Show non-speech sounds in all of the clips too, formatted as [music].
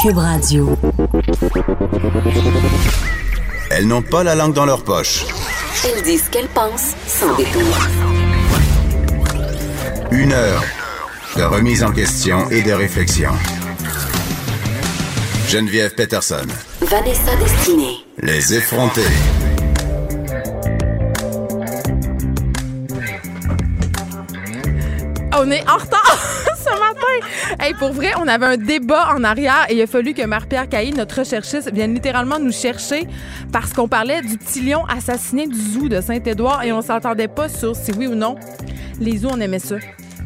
Cube Radio. Elles n'ont pas la langue dans leur poche. Elles disent ce qu'elles pensent sans détour. Une heure de remise en question et de réflexion. Geneviève Peterson. Vanessa Destinée. Les effrontés. On est en retard. [laughs] [laughs] Hey, pour vrai, on avait un débat en arrière et il a fallu que Marie-Pierre Caillé, notre recherchiste, vienne littéralement nous chercher parce qu'on parlait du petit lion assassiné du zoo de Saint-Édouard et on s'entendait pas sur si oui ou non. Les zoos, on aimait ça.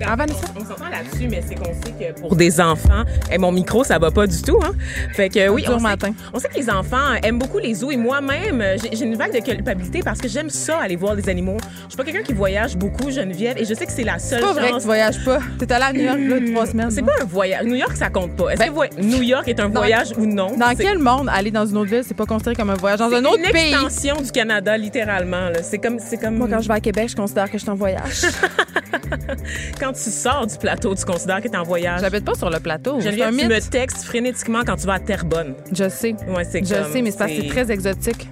Ah, Vanessa? On s'entend là-dessus, mais c'est qu'on sait que pour des enfants, et mon micro, ça va pas du tout. Hein? Fait que oui, on sait, matin. on sait que les enfants aiment beaucoup les zoos et moi-même, j'ai j'ai une vague de culpabilité parce que j'aime ça, aller voir les animaux. Je suis pas quelqu'un qui voyage beaucoup, Geneviève, et je sais que c'est la seule C'est pas vrai que tu voyages pas. T'es allé à New York, là, trois semaines. C'est non? pas un voyage. New York, ça compte pas. Est-ce Ben, que voy- New York est un dans- voyage ou non? Dans quel monde aller dans une autre ville, c'est pas considéré comme un voyage? Dans un autre une pays? extension du Canada, littéralement. là. C'est comme, c'est comme Moi, quand je vais à Québec, je considère que je suis en voyage. [laughs] quand tu sors du plateau, tu considères que t'es en voyage. J'habite pas sur le plateau. Geneviève, tu mythe. me textes frénétiquement quand tu vas à Terrebonne. Je sais. Ouais, c'est Je comme- sais, mais c'est parce que c'est- très exotique.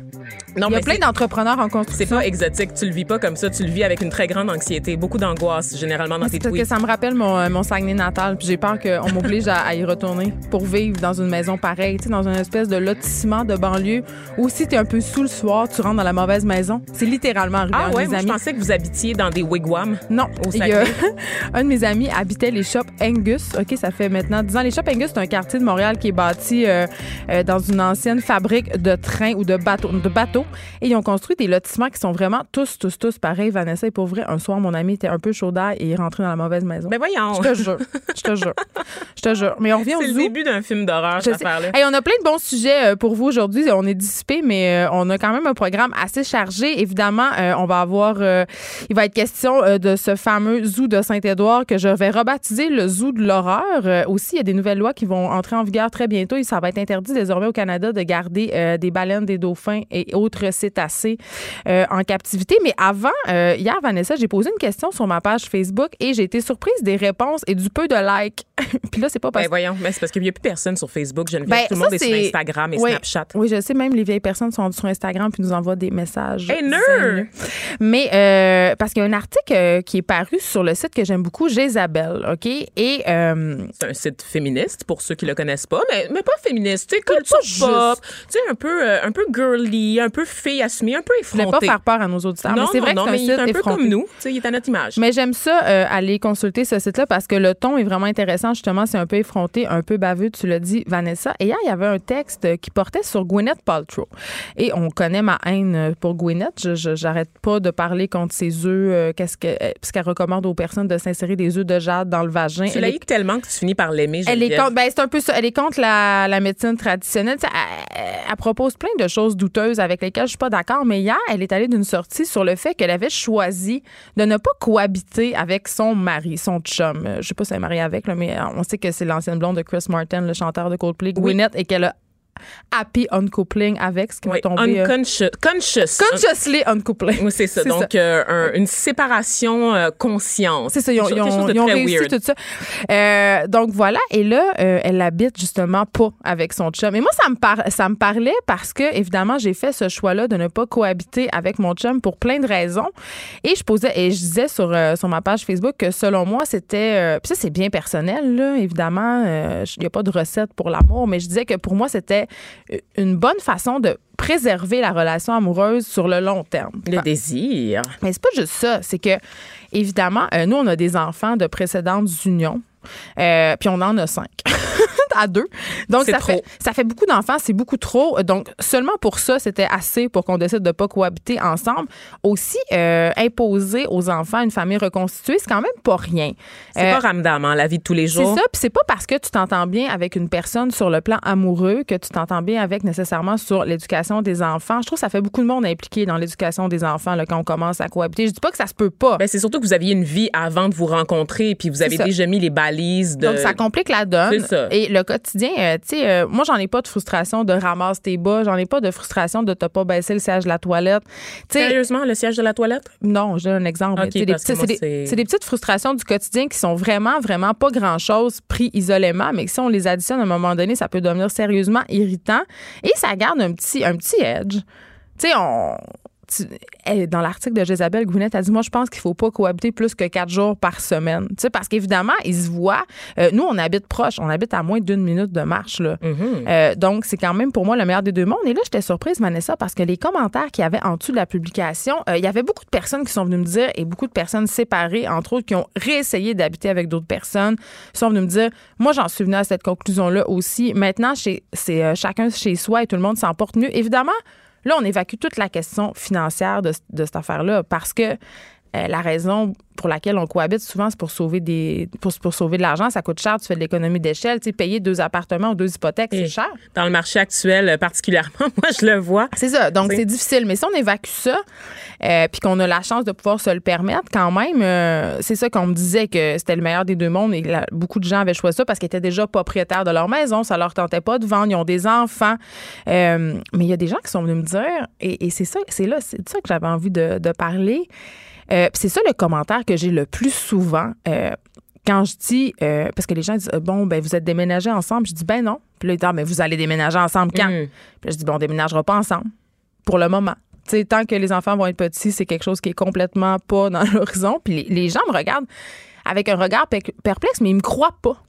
Non, Il y a plein c'est- d'entrepreneurs en C'est construction. pas exotique, tu le vis pas comme ça, tu le vis avec une très grande anxiété, beaucoup d'angoisse généralement dans C'est tes parce que tweets. ça me rappelle mon, euh, mon Saguenay natal. Puis j'ai peur qu'on m'oblige à, à y retourner pour vivre dans une maison pareille, tu sais, dans une espèce de lotissement de banlieue où si t'es un peu sous le soir, tu rentres dans la mauvaise maison. C'est littéralement arrivé Ah ouais, mes moi, je pensais que vous habitiez dans des wigwams. Non, Au a [laughs] un de mes amis habitait les shops Angus. OK, ça fait maintenant 10 ans. Les shops Angus, c'est un quartier de Montréal qui est bâti euh, euh, dans une ancienne fabrique de trains ou de bateaux. De bateaux. Et ils ont construit des lotissements qui sont vraiment tous, tous, tous pareils. Vanessa, et pour vrai, un soir, mon ami était un peu chaud d'ail et il est rentré dans la mauvaise maison. Ben voyons, Je te jure. Je te jure. Je te jure. Mais on revient au c'est le zoo. début d'un film d'horreur, Je cette affaire-là. Hey, on a plein de bons sujets euh, pour vous aujourd'hui. On est dissipé, mais euh, on a quand même un programme assez chargé. Évidemment, euh, on va avoir. il va être question de ce fameux zoo de Saint-Édouard que je vais rebaptiser le zoo de l'horreur. Aussi, il y a des nouvelles lois qui vont entrer en vigueur très bientôt et ça va être interdit désormais au Canada de garder des baleines, des dauphins et autres cétacés euh, en captivité. Mais avant, euh, hier, Vanessa, j'ai posé une question sur ma page Facebook et j'ai été surprise des réponses et du peu de likes. [laughs] Puis là, c'est pas parce Ben voyons, mais c'est parce qu'il n'y a plus personne sur Facebook, Geneviève. Ben, Tout le monde est sur Instagram et oui. Snapchat. Oui, je sais, même les vieilles personnes sont sur Instagram puis nous envoient des messages. Hey, nerd! Mais euh, parce qu'il y a un article euh, qui est paru sur le site que j'aime beaucoup, Jezabel, OK? Et C'est un site féministe, pour ceux qui le connaissent pas, mais, mais pas féministe, tu sais, culture pop, tu sais, un peu, un peu girly, un peu fille assumée, un peu je voulais effrontée. pas faire peur à nos auditeurs, non, mais c'est vrai non, que c'est un site un peu effronté. comme nous, il est à notre image. Mais j'aime ça, euh, aller consulter ce site-là parce que le ton est vraiment intéressant. Justement, c'est un peu effronté, un peu baveux, tu l'as dit, Vanessa. Et hier, il y avait un texte qui portait sur Gwyneth Paltrow. Et on connaît ma haine pour Gwyneth. Je- je- J'arrête pas de parler contre ses œufs, euh, qu'est-ce que, euh, qu'elle recommande aux personnes de s'insérer des œufs de jade dans le vagin. tu l'as est- eu tellement que tu finis par l'aimer, elle est contre, ben c'est un peu ça. Elle est contre la, la médecine traditionnelle. Elle, elle propose plein de choses douteuses avec lesquelles je suis pas d'accord. Mais hier, elle est allée d'une sortie sur le fait qu'elle avait choisi de ne pas cohabiter avec son mari, son chum. Euh, Je sais pas si elle est mariée avec, là, mais euh, on sait que c'est l'ancienne blonde de Chris Martin, le chanteur de Coldplay, Gwyneth, et qu'elle a happy uncoupling avec, ce qui Oui, m'a tombé. euh, unconscious. conscious. consciously uncoupling. Oui, c'est ça. C'est Donc, euh, un- une séparation euh, consciente. C'est ça, ils ont, ils ont- ont réussi weird. tout ça. Euh, donc voilà, et là, euh, elle habite justement pas avec son chum. Et moi, ça me, par- ça me parlait parce que, évidemment, j'ai fait ce choix-là de ne pas cohabiter avec mon chum pour plein de raisons. Et je posais, et je disais sur, euh, sur ma page Facebook que selon moi, c'était. euh, puis ça, c'est bien personnel, là, évidemment. euh, Il n'y a pas de recette pour l'amour, mais je disais que pour moi, c'était une bonne façon de préserver la relation amoureuse sur le long terme. Le désir. Mais c'est pas juste ça, c'est que évidemment, euh, nous on a des enfants de précédentes unions, euh, puis on en a cinq. [laughs] à deux. Donc, C'est ça trop. fait, ça fait beaucoup d'enfants, c'est beaucoup trop. Donc, seulement pour ça, c'était assez pour qu'on décide de pas cohabiter ensemble. Aussi, euh, imposer aux enfants une famille reconstituée, c'est quand même pas rien. C'est Euh, pas ramdam, hein, la vie de tous les c'est jours. ça, puis c'est pas parce que tu t'entends bien avec une personne sur le plan amoureux que tu t'entends bien avec nécessairement sur l'éducation des enfants. Je trouve que ça fait beaucoup de monde impliqué dans l'éducation des enfants là, quand on commence à cohabiter. Je dis pas que ça se peut pas. Ben, c'est surtout que vous aviez une vie avant de vous rencontrer, puis vous avez déjà mis les de. Donc, ça complique la donne. C'est ça. Et le quotidien, euh, tu sais, euh, moi, j'en ai pas de frustration de ramasse tes bas, j'en ai pas de frustration de t'as pas baissé le siège de la toilette. Sérieusement, le siège de la toilette? non, je donne un exemple. Ok, Tu sais, des parce que petits- moi, c'est des, des petites frustrations du quotidien qui sont vraiment, vraiment pas grand-chose pris isolément, mais que si on les additionne à un moment donné, ça peut devenir sérieusement irritant et ça garde un petit, un petit edge. Tu sais, on. Tu- elle, dans l'article de Jésabelle Gouinette, elle dit Moi, je pense qu'il faut pas cohabiter plus que quatre jours par semaine. Tu sais, parce qu'évidemment, ils se voient. Euh, nous, on habite proche. On habite à moins d'une minute de marche. Là. Mhm. Euh, donc, c'est quand même pour moi le meilleur des deux mondes. Et là, j'étais surprise, Vanessa, parce que les commentaires qu'il y avait en dessous de la publication, euh, il y avait beaucoup de personnes qui sont venues me dire, et beaucoup de personnes séparées, entre autres, qui ont réessayé d'habiter avec d'autres personnes, sont venues me dire, moi, j'en suis venue à cette conclusion-là aussi. Maintenant, c'est chacun chez soi et tout le monde s'en porte mieux. Évidemment, là, on évacue toute la question financière de, de cette affaire-là parce que euh, la raison pour laquelle on cohabite souvent, c'est pour sauver des pour, pour sauver de l'argent. Ça coûte cher, tu fais de l'économie d'échelle. Tu sais, payer deux appartements ou deux hypothèques, c'est cher. Dans le marché actuel, euh, particulièrement, [laughs] moi, je le vois. C'est ça. Donc, C'est- difficile. Mais si on évacue ça, euh, puis qu'on a la chance de pouvoir se le permettre, quand même, euh, c'est ça qu'on me disait que c'était le meilleur des deux mondes et beaucoup de gens avaient choisi ça parce qu'ils étaient déjà propriétaires de leur maison. Ça leur tentait pas de vendre. Ils ont des enfants. Mais il y a des gens qui sont venus me dire, et, et c'est ça, c'est là, c'est ça que j'avais envie de, de parler. Euh, c'est ça le commentaire que j'ai le plus souvent. euh, quand je dis, euh, parce que les gens disent, bon, ben, vous êtes déménagés ensemble, je dis, ben non. Puis là, ils disent, ah, mais vous allez déménager ensemble quand? Mm. Puis là, je dis, bon, on déménagera pas ensemble pour le moment. Tu sais, tant que les enfants vont être petits, c'est quelque chose qui est complètement pas dans [laughs] l'horizon. Puis les, les gens me regardent avec un regard pe- perplexe, mais ils me croient pas.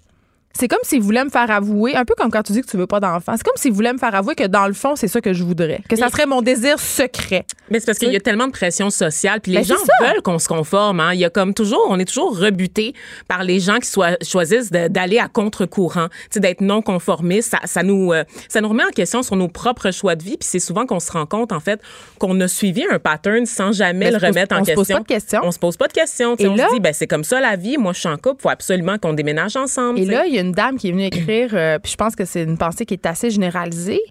C'est comme s'ils voulaient me faire avouer, un peu comme quand tu dis que tu veux pas d'enfants. C'est comme s'ils voulaient me faire avouer que dans le fond, c'est ça que je voudrais. Que ça serait mon désir secret. Mais c'est parce qu'il y a tellement de pression sociale, puis les Ben, gens veulent qu'on se conforme. Hein. Il y a comme toujours, on est toujours rebuté par les gens qui choisissent d'aller à contre-courant, tu sais, d'être non conformistes. Ça, ça nous, euh, ça nous remet en question sur nos propres choix de vie. Puis c'est souvent qu'on se rend compte en fait qu'on a suivi un pattern sans jamais Ben, le pose- remettre en on se question. pose pas de questions. On se pose pas de questions. Et on là- se dit, ben c'est comme ça la vie. Moi, je suis en couple. Faut absolument qu'on déménage ensemble. Et là, il y a une dame qui est venue écrire, euh, puis je pense que c'est une pensée qui est assez généralisée.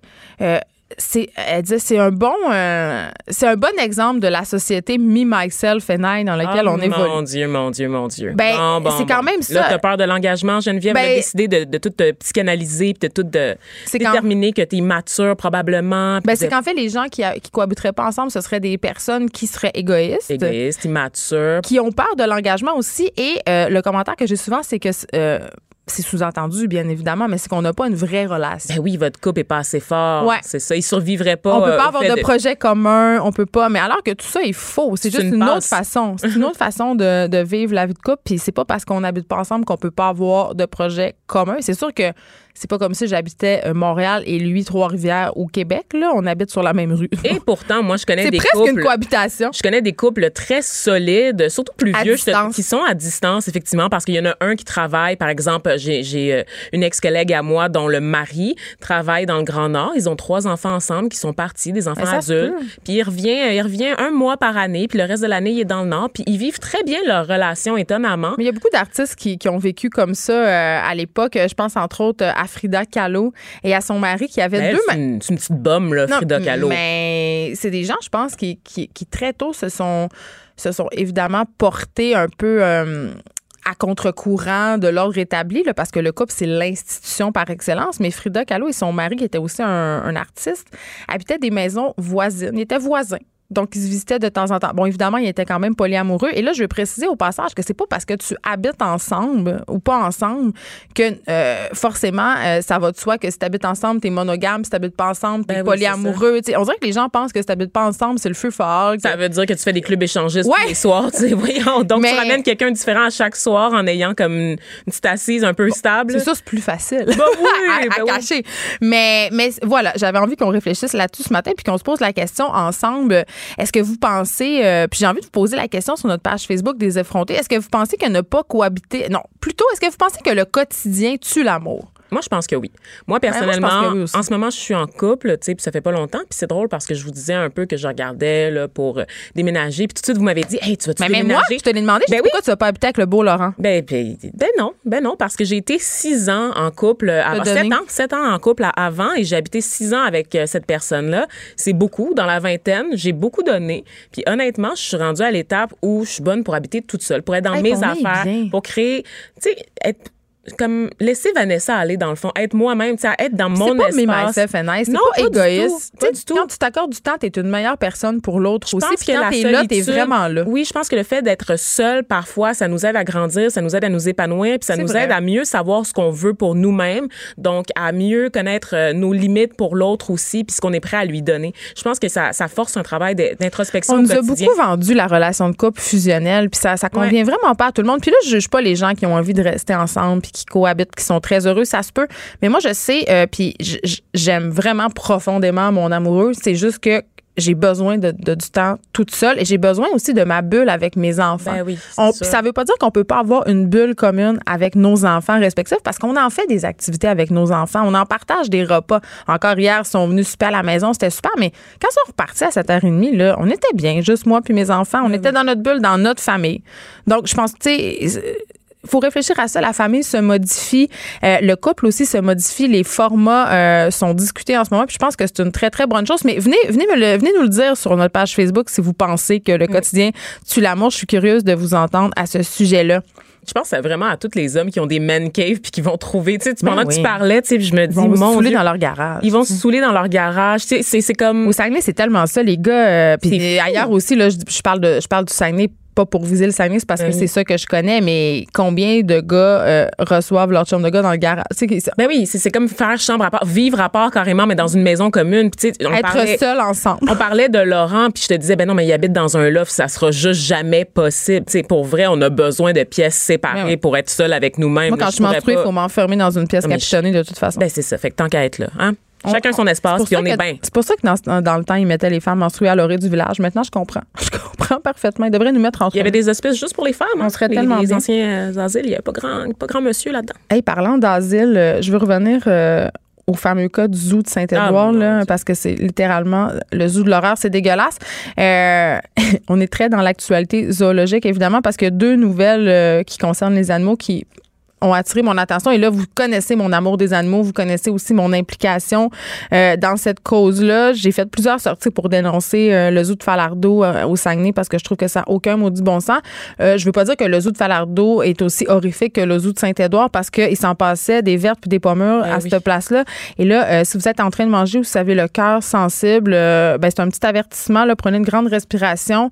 Euh, c'est, elle dit, c'est un bon, euh, c'est un bon exemple de la société me, myself and I dans laquelle Ah, on évolue. Mon Dieu, mon Dieu, mon Dieu. Ben, Bon, bon, c'est quand même ça. Là, t'as peur de l'engagement, Geneviève. Ben, a décidé de, de tout te psychanalyser, puis de tout de C'est quand- déterminer que t'es immature probablement. Ben, de- c'est qu'en fait, les gens qui, qui cohabiteraient pas ensemble, ce seraient des personnes qui seraient égoïstes. égoïste, immature. qui ont peur de l'engagement aussi. Et euh, le commentaire que j'ai souvent, c'est que euh, c'est sous-entendu, bien évidemment, mais c'est qu'on n'a pas une vraie relation. Ben oui, votre couple est pas assez fort. Ouais. C'est ça. Il survivrait pas. on peut euh, pas au avoir de projet commun, on peut pas. Mais alors que tout ça est faux, c'est juste une une, autre façon. [laughs] C'est une autre façon de, de vivre la vie de couple. Puis c'est pas parce qu'on n'habite pas ensemble qu'on peut pas avoir de projet commun. C'est sûr que c'est pas comme si j'habitais euh, Montréal et lui Trois-Rivières ou Québec. Là, on habite sur la même rue. Et [laughs] pourtant, moi, je connais c'est des presque couples. une cohabitation. Je connais des couples très solides, surtout plus À vieux, distance. qui sont à distance, effectivement, parce qu'il y en a un qui travaille. Par exemple, j'ai euh, une ex-collègue à moi dont le mari travaille dans le Grand Nord. Ils ont trois enfants ensemble qui sont partis, des enfants adultes. Puis il revient, il revient un mois par année, puis le reste de l'année, il est dans le Nord. Puis ils vivent très bien leur relation, étonnamment. Mais il y a beaucoup d'artistes qui, qui ont vécu comme ça euh, à l'époque. Je pense entre autres à Frida Kahlo et à son mari qui avait deux. c'est une, c'est une petite bombe, là, Non, Frida Kahlo. Mais c'est des gens, je pense, qui, qui, qui très tôt se sont, se sont évidemment portés un peu euh, à contre-courant de l'ordre établi, là, parce que le couple, c'est l'institution par excellence. Mais Frida Kahlo et son mari, qui était aussi un, un artiste, habitaient des maisons voisines. Ils étaient voisins. Donc, ils se visitaient de temps en temps. Bon, évidemment, ils étaient quand même polyamoureux. Et là, je vais préciser au passage que c'est pas parce que tu habites ensemble ou pas ensemble que euh, forcément, euh, ça va de soi que si tu habites ensemble, tu es monogame. Si tu habites pas ensemble, tu es Ben oui, c'est polyamoureux. Tu on dirait que les gens pensent que si tu habites pas ensemble, c'est le feu fort. que- Ça veut dire que tu fais des clubs échangistes Ouais. tous les soirs, tu voyons. Donc, Mais- tu ramènes quelqu'un différent à chaque soir en ayant comme une, une petite assise un peu stable. C'est ça, c'est plus facile Ben oui, [laughs] à, à oui. cacher. Mais, mais voilà, j'avais envie qu'on réfléchisse là-dessus ce matin puis qu'on se pose la question ensemble. Est-ce que vous pensez, euh, puis j'ai envie de vous poser la question sur notre page Facebook des effrontés, est-ce que vous pensez que ne pas cohabiter, non, plutôt, est-ce que vous pensez que le quotidien tue l'amour? Moi, je pense que oui. Moi, Ouais, moi, je personnellement, oui en ce moment, je suis en couple, tu sais, puis ça fait pas longtemps. Puis c'est drôle parce que je vous disais un peu que je regardais là, pour euh, déménager. Puis tout de suite, vous m'avez dit, hey, tu vas-tu Mais déménager? moi, je te l'ai demandé, je Ben dis, pourquoi tu vas pas habiter avec le beau Laurent? Ben, ben, ben non, ben non, parce que j'ai été six ans en couple, euh, avant, sept ans, sept ans en couple avant et j'ai habité six ans avec euh, cette personne-là. C'est beaucoup. Dans la vingtaine, j'ai beaucoup donné. Puis honnêtement, je suis rendue à l'étape où je suis bonne pour habiter toute seule, pour être dans Hey, mes affaires, pour créer, tu sais, être comme laisser Vanessa aller dans le fond, être moi-même, tu sais, être dans mon C'est pas espace. myself and I. C'est Non, pas pas égoïste. Pas Tu du tout. Quand tu t'accordes du temps, t'es une meilleure personne pour l'autre aussi. Puis que quand t'es là, t'es vraiment là. Oui, je pense que le fait d'être seul, parfois, ça nous aide à grandir, ça nous aide à nous épanouir, puis ça C'est nous vrai. aide à mieux savoir ce qu'on veut pour nous-mêmes, donc à mieux connaître euh, nos limites pour l'autre aussi, puis ce qu'on est prêt à lui donner. Je pense que ça, ça force un travail d'introspection On nous a beaucoup vendu la relation de couple fusionnelle, puis ça, ça convient vraiment pas à tout le monde. Puis là, je juge pas les gens qui ont envie de rester ensemble, qui cohabitent, qui sont très heureux, ça se peut. Mais moi, je sais, euh, puis j'aime vraiment profondément mon amoureux. C'est juste que j'ai besoin de, de- du temps toute seule et j'ai besoin aussi de ma bulle avec mes enfants. Ben oui, On- ça veut pas dire qu'on peut pas avoir une bulle commune avec nos enfants respectifs parce qu'on en fait des activités avec nos enfants. On en partage des repas. Encore hier, ils sont venus super à la maison, c'était super, mais quand ils sont repartis à 7h30, là, on était bien, juste moi puis mes enfants. On était dans notre bulle, dans notre famille. Donc, je pense, tu sais, faut réfléchir à ça. La famille se modifie, Euh, le couple aussi se modifie, les formats euh, sont discutés en ce moment. Puis je pense que c'est une très très bonne chose. Mais venez, venez me le, venez nous le dire sur notre page Facebook si vous pensez que le quotidien tue l'amour. Je suis curieuse de vous entendre à ce sujet-là. Je pense vraiment à tous les hommes qui ont des man caves puis qui vont trouver, tu sais, Ben pendant que tu parlais, tu sais, je me Ils dis, vont se mon saouler Dieu, dans leur garage. ils vont se saouler dans leur garage, tu sais, c'est- c'est comme... Au Saguenay, c'est tellement ça, les gars. euh, puis ailleurs aussi, là, je, je parle de, je parle du Saguenay pas pour viser le Saguenay, parce que Oui. c'est ça que je connais, mais combien de gars euh, reçoivent leur chum de gars dans le garage? Ben oui, c'est comme faire chambre à part, vivre à part carrément, mais dans une maison commune. Puis on être parlait, seul ensemble. on parlait de Laurent, puis je te disais, ben non, mais il habite dans un loft, ça sera juste jamais possible. Tu sais, pour vrai, on a besoin de pièces séparées Ben oui. pour être seul avec nous-mêmes. Moi, quand je pourrais menstrue, il faut m'enfermer dans une pièce je- capitonnée de toute façon. Ben c'est ça, fait que tant qu'à être là, hein? Chacun On- son espace, puis on est bien. C'est pour ça que dans, dans le temps, ils mettaient les femmes menstruées à l'orée du village. Maintenant, je comprends. [laughs] Je comprends parfaitement. Ils devraient nous mettre entre Il y avait des hospices juste pour les femmes. hein. On serait les, tellement les bien. anciens euh, asiles, il n'y avait pas grand, pas grand monsieur là-dedans. Hey, parlant d'asile, euh, je veux revenir euh, au fameux cas du zoo de Saint-Édouard, Ah, là, parce que c'est littéralement le zoo de l'horreur, c'est dégueulasse. Euh, [laughs] on est très dans l'actualité zoologique, évidemment, parce que deux nouvelles euh, qui concernent les animaux qui ont attiré mon attention. Et là, vous connaissez mon amour des animaux, vous connaissez aussi mon implication euh, dans cette cause-là. J'ai fait plusieurs sorties pour dénoncer euh, le zoo de Falardeau euh, au Saguenay parce que je trouve que ça n'a aucun maudit bon sens. Euh, je veux pas dire que le zoo de Falardeau est aussi horrifique que le zoo de Saint-Édouard parce qu'il s'en passait des vertes puis des pommures Ben à oui. cette place-là. Et là, euh, si vous êtes en train de manger ou si vous avez le cœur sensible, euh, ben, c'est un petit avertissement. Là, prenez une grande respiration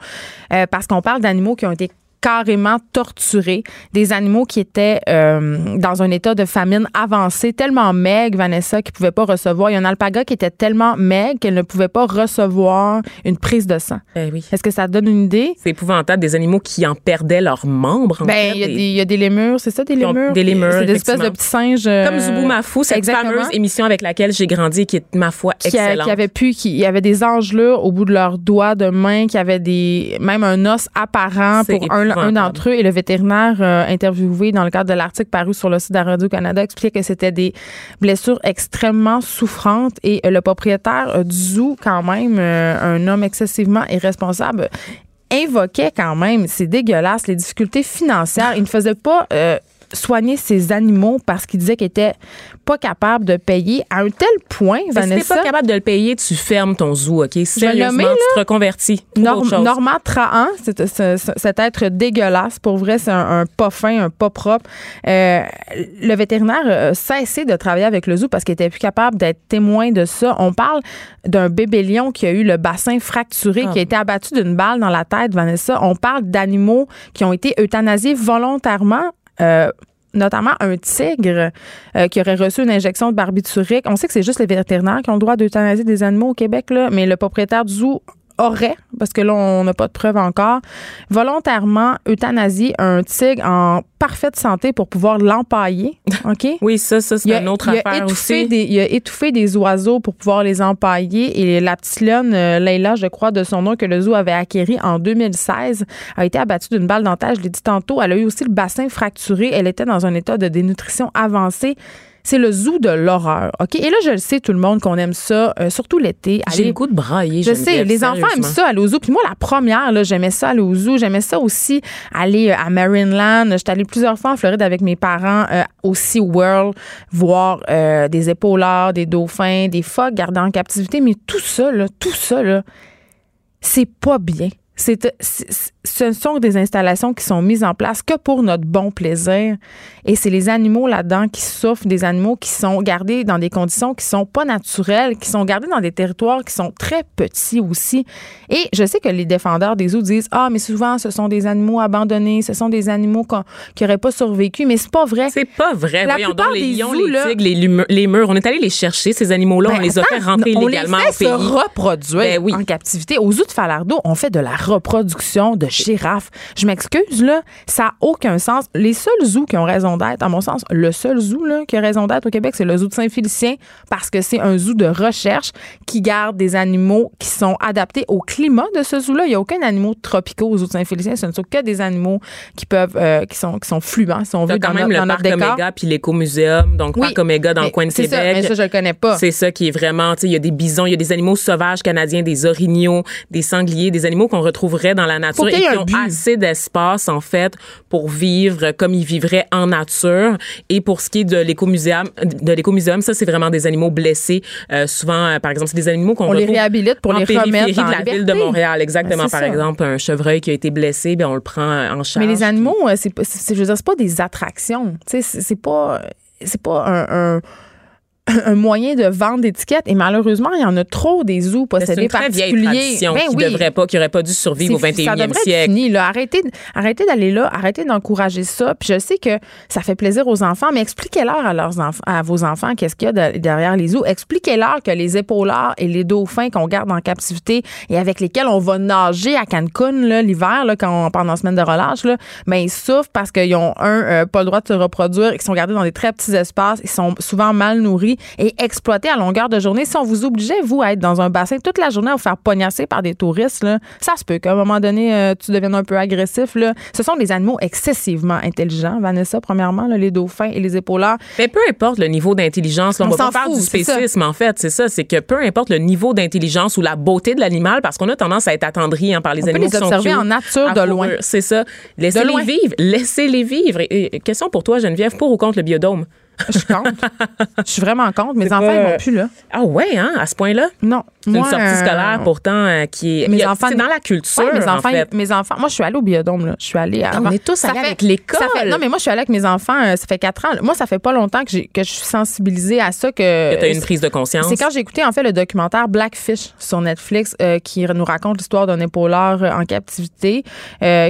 euh, parce qu'on parle d'animaux qui ont été carrément torturés, des animaux qui étaient euh, dans un état de famine avancé, tellement maigre, Vanessa, qu'ils ne pouvaient pas recevoir. Il y a un alpaga qui était tellement maigre qu'elle ne pouvait pas recevoir une prise de sang. Ben oui. Est-ce que ça donne une idée? C'est épouvantable, des animaux qui en perdaient leurs membres. en Ben, il y, a des- y a des lémurs, c'est ça, des lémurs? des lémurs, C'est des espèces de petits singes. euh, Comme Zoubou cette exactement. fameuse émission avec laquelle j'ai grandi, qui est, ma foi, qui, a- excellente. qui avait pu, qui il y avait des engelures au bout de leurs doigts de main, qui avaient des, même un os apparent pour un, un d'entre eux. Et le vétérinaire euh, interviewé dans le cadre de l'article paru sur le site de Radio-Canada expliquait que c'était des blessures extrêmement souffrantes. Et euh, le propriétaire euh, du zoo, quand même, euh, un homme excessivement irresponsable, invoquait quand même, c'est dégueulasse, les difficultés financières. Il ne faisait pas euh, soigner ses animaux parce qu'il disait qu'il était pas capable de payer à un tel point, Fait que Si t'es Vanessa. pas capable de le payer, tu fermes ton zoo, OK? Sérieusement, nommer, là. tu te reconvertis. Norm-. Normand Trahan, c'est- c'est- c'est- cet être dégueulasse, pour vrai, c'est un, un pas fin, un pas propre. Euh, le vétérinaire a cessé de travailler avec le zoo parce qu'il était plus capable d'être témoin de ça. On parle d'un bébé lion qui a eu le bassin fracturé, Ah. qui a été abattu d'une balle dans la tête, Vanessa. On parle d'animaux qui ont été euthanasiés volontairement. Euh, notamment un tigre euh, qui aurait reçu une injection de barbiturique. On sait que c'est juste les vétérinaires qui ont le droit d'euthanasier des animaux au Québec, là, mais le propriétaire du zoo aurait, parce que là, on n'a pas de preuves encore, volontairement euthanasié un tigre en parfaite santé pour pouvoir l'empailler. [laughs] OK? Oui, ça, ça, c'est une autre il affaire aussi. Des, il a étouffé des oiseaux pour pouvoir les empailler. Et la petite lionne, euh, Leila, je crois, de son nom, que le zoo avait acquéri en 2016, a été abattue d'une balle tête. Je l'ai dit tantôt. Elle a eu aussi le bassin fracturé. Elle était dans un état de dénutrition avancée. C'est le zoo de l'horreur. OK? Et là, je le sais, tout le monde, qu'on aime ça, euh, surtout l'été. J'ai le goût de brailler. je sais, les enfants aiment ça aller au zoo. Puis moi, la première, là, j'aimais ça aller au zoo. J'aimais ça aussi aller euh, à Marineland. J'étais allée plusieurs fois en Floride avec mes parents euh, au SeaWorld, voir euh, des épaulards, des dauphins, des phoques gardés en captivité. Mais tout ça, là, tout ça, là, c'est pas bien. C'est, ce sont des installations qui sont mises en place que pour notre bon plaisir. Et c'est les animaux là-dedans qui souffrent, des animaux qui sont gardés dans des conditions qui sont pas naturelles, qui sont gardés dans des territoires qui sont très petits aussi. Et je sais que les défendeurs des zoos disent ah mais souvent ce sont des animaux abandonnés, ce sont des animaux qui n'auraient pas survécu, mais c'est pas vrai. C'est pas vrai. La Voyons plupart donc, les des lions, zoos, les là- tigres, les, lume- les murs. On est allé les chercher, ces animaux-là. on Ben, les a fait rentrer on illégalement les fait au pays. se reproduire Ben oui. en captivité. Au zoo de Falardeau, on fait de la reproduction de girafes. Je m'excuse, là, ça n'a aucun sens. Les seuls zoos qui ont raison d'être, à mon sens, le seul zoo là, qui a raison d'être au Québec, c'est le zoo de Saint-Félicien parce que c'est un zoo de recherche qui garde des animaux qui sont adaptés au climat de ce zoo-là. Il n'y a aucun animal tropicaux au zoo de Saint-Félicien. Ce ne sont que des animaux qui peuvent, euh, qui sont, qui sont fluents, si on veut, quand dans, même notre, le dans notre parc décor. Oméga puis l'écomuséum. Donc, Oui. parc Oméga dans le coin de c'est Québec. ça, mais ça, je le connais pas. C'est ça qui est vraiment, tu sais, il y a des bisons, il y a des animaux sauvages canadiens, des orignaux, des sangliers, des animaux qu'on retrouverait dans la nature et qui ont but. assez d'espace, en fait, pour vivre comme ils vivraient en nature. Et pour ce qui est de l'écomuséum, de l'écomuséum, ça, c'est vraiment des animaux blessés. Euh, souvent, euh, par exemple, c'est des animaux qu'on On les réhabilite pour en les remettre en de la ville de liberté. Montréal. Exactement. Ben, par ça. exemple, un chevreuil qui a été blessé, ben on le prend en charge. Mais les animaux, euh, c'est pas, c'est- je veux dire, c'est pas des attractions. C'est c'est pas, c'est pas un, un- un moyen de vendre d'étiquettes. Et malheureusement, il y en a trop des zoos possédés très vieille particuliers. Ben qui oui. devrait pas, qui aurait pas dû survivre au C'est- ça 21e devrait être siècle. fini, là. Arrêtez, arrêtez d'aller là, arrêtez d'encourager ça. Puis je sais que ça fait plaisir aux enfants, mais expliquez-leur à leurs enfants, à vos enfants qu'est-ce qu'il y a de- derrière les zoos. Expliquez-leur que les épaulards et les dauphins qu'on garde en captivité et avec lesquels on va nager à Cancun l'hiver là, quand on, pendant la semaine de relâche, là, ben ils souffrent parce qu'ils ont un euh, pas le droit de se reproduire, ils sont gardés dans des très petits espaces, ils sont souvent mal nourris et exploités à longueur de journée. Si on vous obligeait vous à être dans un bassin toute la journée à vous faire pognasser par des touristes, là, ça se peut qu'à un moment donné euh, tu deviennes un peu agressif. Là. Ce sont des animaux excessivement intelligents, Vanessa, premièrement, là, les dauphins et les épaulards. Mais peu importe le niveau d'intelligence, on, On va pas faire du spécisme en fait, c'est ça, c'est que peu importe le niveau d'intelligence ou la beauté de l'animal, parce qu'on a tendance à être attendri hein, par les On peut animaux les qui sont observer cute, en nature de loin. C'est ça. Laissez-les vivre, laissez-les vivre. Et, et, question pour toi, Geneviève, pour ou contre le biodôme? Je suis contre. [laughs] Je suis vraiment contre. Mes enfants, pas- ils vont plus là. Ah ouais, hein, à ce point-là? Non. Moi, une sortie euh, scolaire pourtant euh, qui est. mes a- enfants- c'est dans la culture Ouais, mes en enfants, fait. mes enfants. Moi, je suis allée au biodôme. Là. Je suis allée. À, On est tous allés fait- avec l'école. fait- non, mais moi, je suis allée avec mes enfants. euh, ça fait quatre ans. Moi, ça fait pas longtemps que, que je suis sensibilisée à ça. Que, Tu as une prise de conscience. C'est quand j'ai écouté en fait le documentaire Blackfish sur Netflix qui nous raconte l'histoire d'un épauleur en captivité,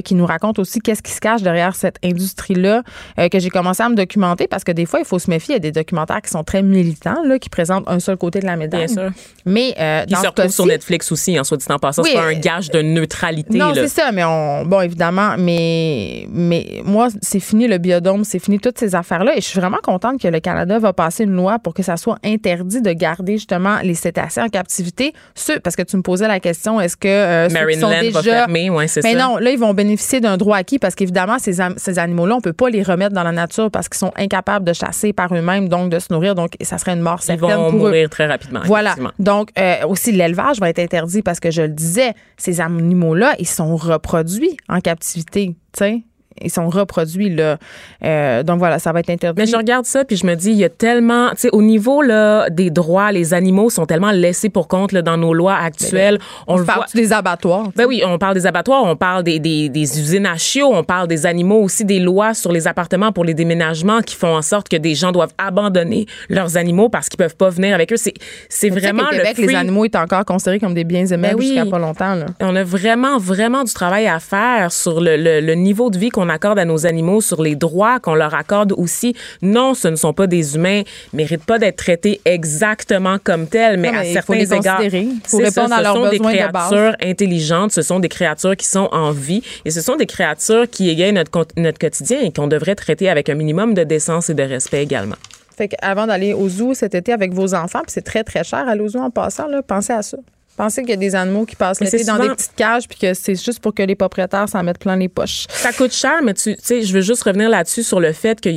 qui nous raconte aussi qu'est-ce qui se cache derrière cette industrie-là, que j'ai commencé à me documenter parce que des fois, il faut se méfier. Il y a des documentaires qui sont très militants, là, qui présentent un seul côté de la médaille. Bien sûr. Mais euh, dans se ce retrouve cas-ci, sur Netflix aussi, en soit dit en passant. Oui, c'est pas un euh, gage de neutralité. non, c'est ça, mais on, bon, évidemment, mais, mais moi, c'est fini le biodôme, c'est fini toutes ces affaires-là. Et je suis vraiment contente que le Canada va passer une loi pour que ça soit interdit de garder justement les cétacés en captivité. Ceux, parce que tu me posais la question, est-ce que euh, ceux qui sont Marineland déjà. va fermer, ouais, c'est mais ça. non, là, ils vont bénéficier d'un droit acquis parce qu'évidemment, ces, ces animaux-là, on peut pas les remettre dans la nature parce qu'ils sont incapables de chasser par eux-mêmes, donc de se nourrir. Donc, ça serait une mort Ils certaine vont pour eux. mourir très rapidement. Voilà. Donc, euh, aussi, l'élevage va être interdit parce que je le disais, ces animaux-là, ils sont reproduits en captivité, tu sais. Ils sont reproduits, là. Euh, donc, voilà, ça va être interdit. Mais je regarde ça puis je me dis il y a tellement tu sais au niveau là des droits les animaux sont tellement laissés pour compte là, dans nos lois actuelles on, on le voit parle des abattoirs. Ben oui, on parle des abattoirs, on parle des, des, des usines à chiots, on parle des animaux aussi, des lois sur les appartements pour les déménagements qui font en sorte que des gens doivent abandonner leurs animaux parce qu'ils peuvent pas venir avec eux. C'est, c'est vraiment le Québec, les free- animaux étaient encore considérés comme des biens immeubles Ben oui. jusqu'à pas longtemps, là. On a vraiment, vraiment du travail à faire sur le, le- le niveau de vie qu'on accorde à nos animaux, sur les droits qu'on leur accorde aussi. Non, ce ne sont pas des humains, méritent pas d'être traités exactement comme tels, mais Non, à mais certains les égards, faut c'est ça, répondre à ce leurs sont des de créatures intelligentes, ce sont des créatures qui sont en vie, et ce sont des créatures qui égayent notre, notre quotidien et qu'on devrait traiter avec un minimum de décence et de respect également. Fait qu'avant d'aller au zoo cet été avec vos enfants, puis c'est très, très cher aller au zoo en passant, là, pensez à ça. Pensez qu'il y a des animaux qui passent Mais l'été dans souvent- des petites cages, puis que c'est juste pour que les propriétaires s'en mettent plein les poches. Ça coûte cher, mais tu sais, je veux juste revenir là-dessus sur le fait que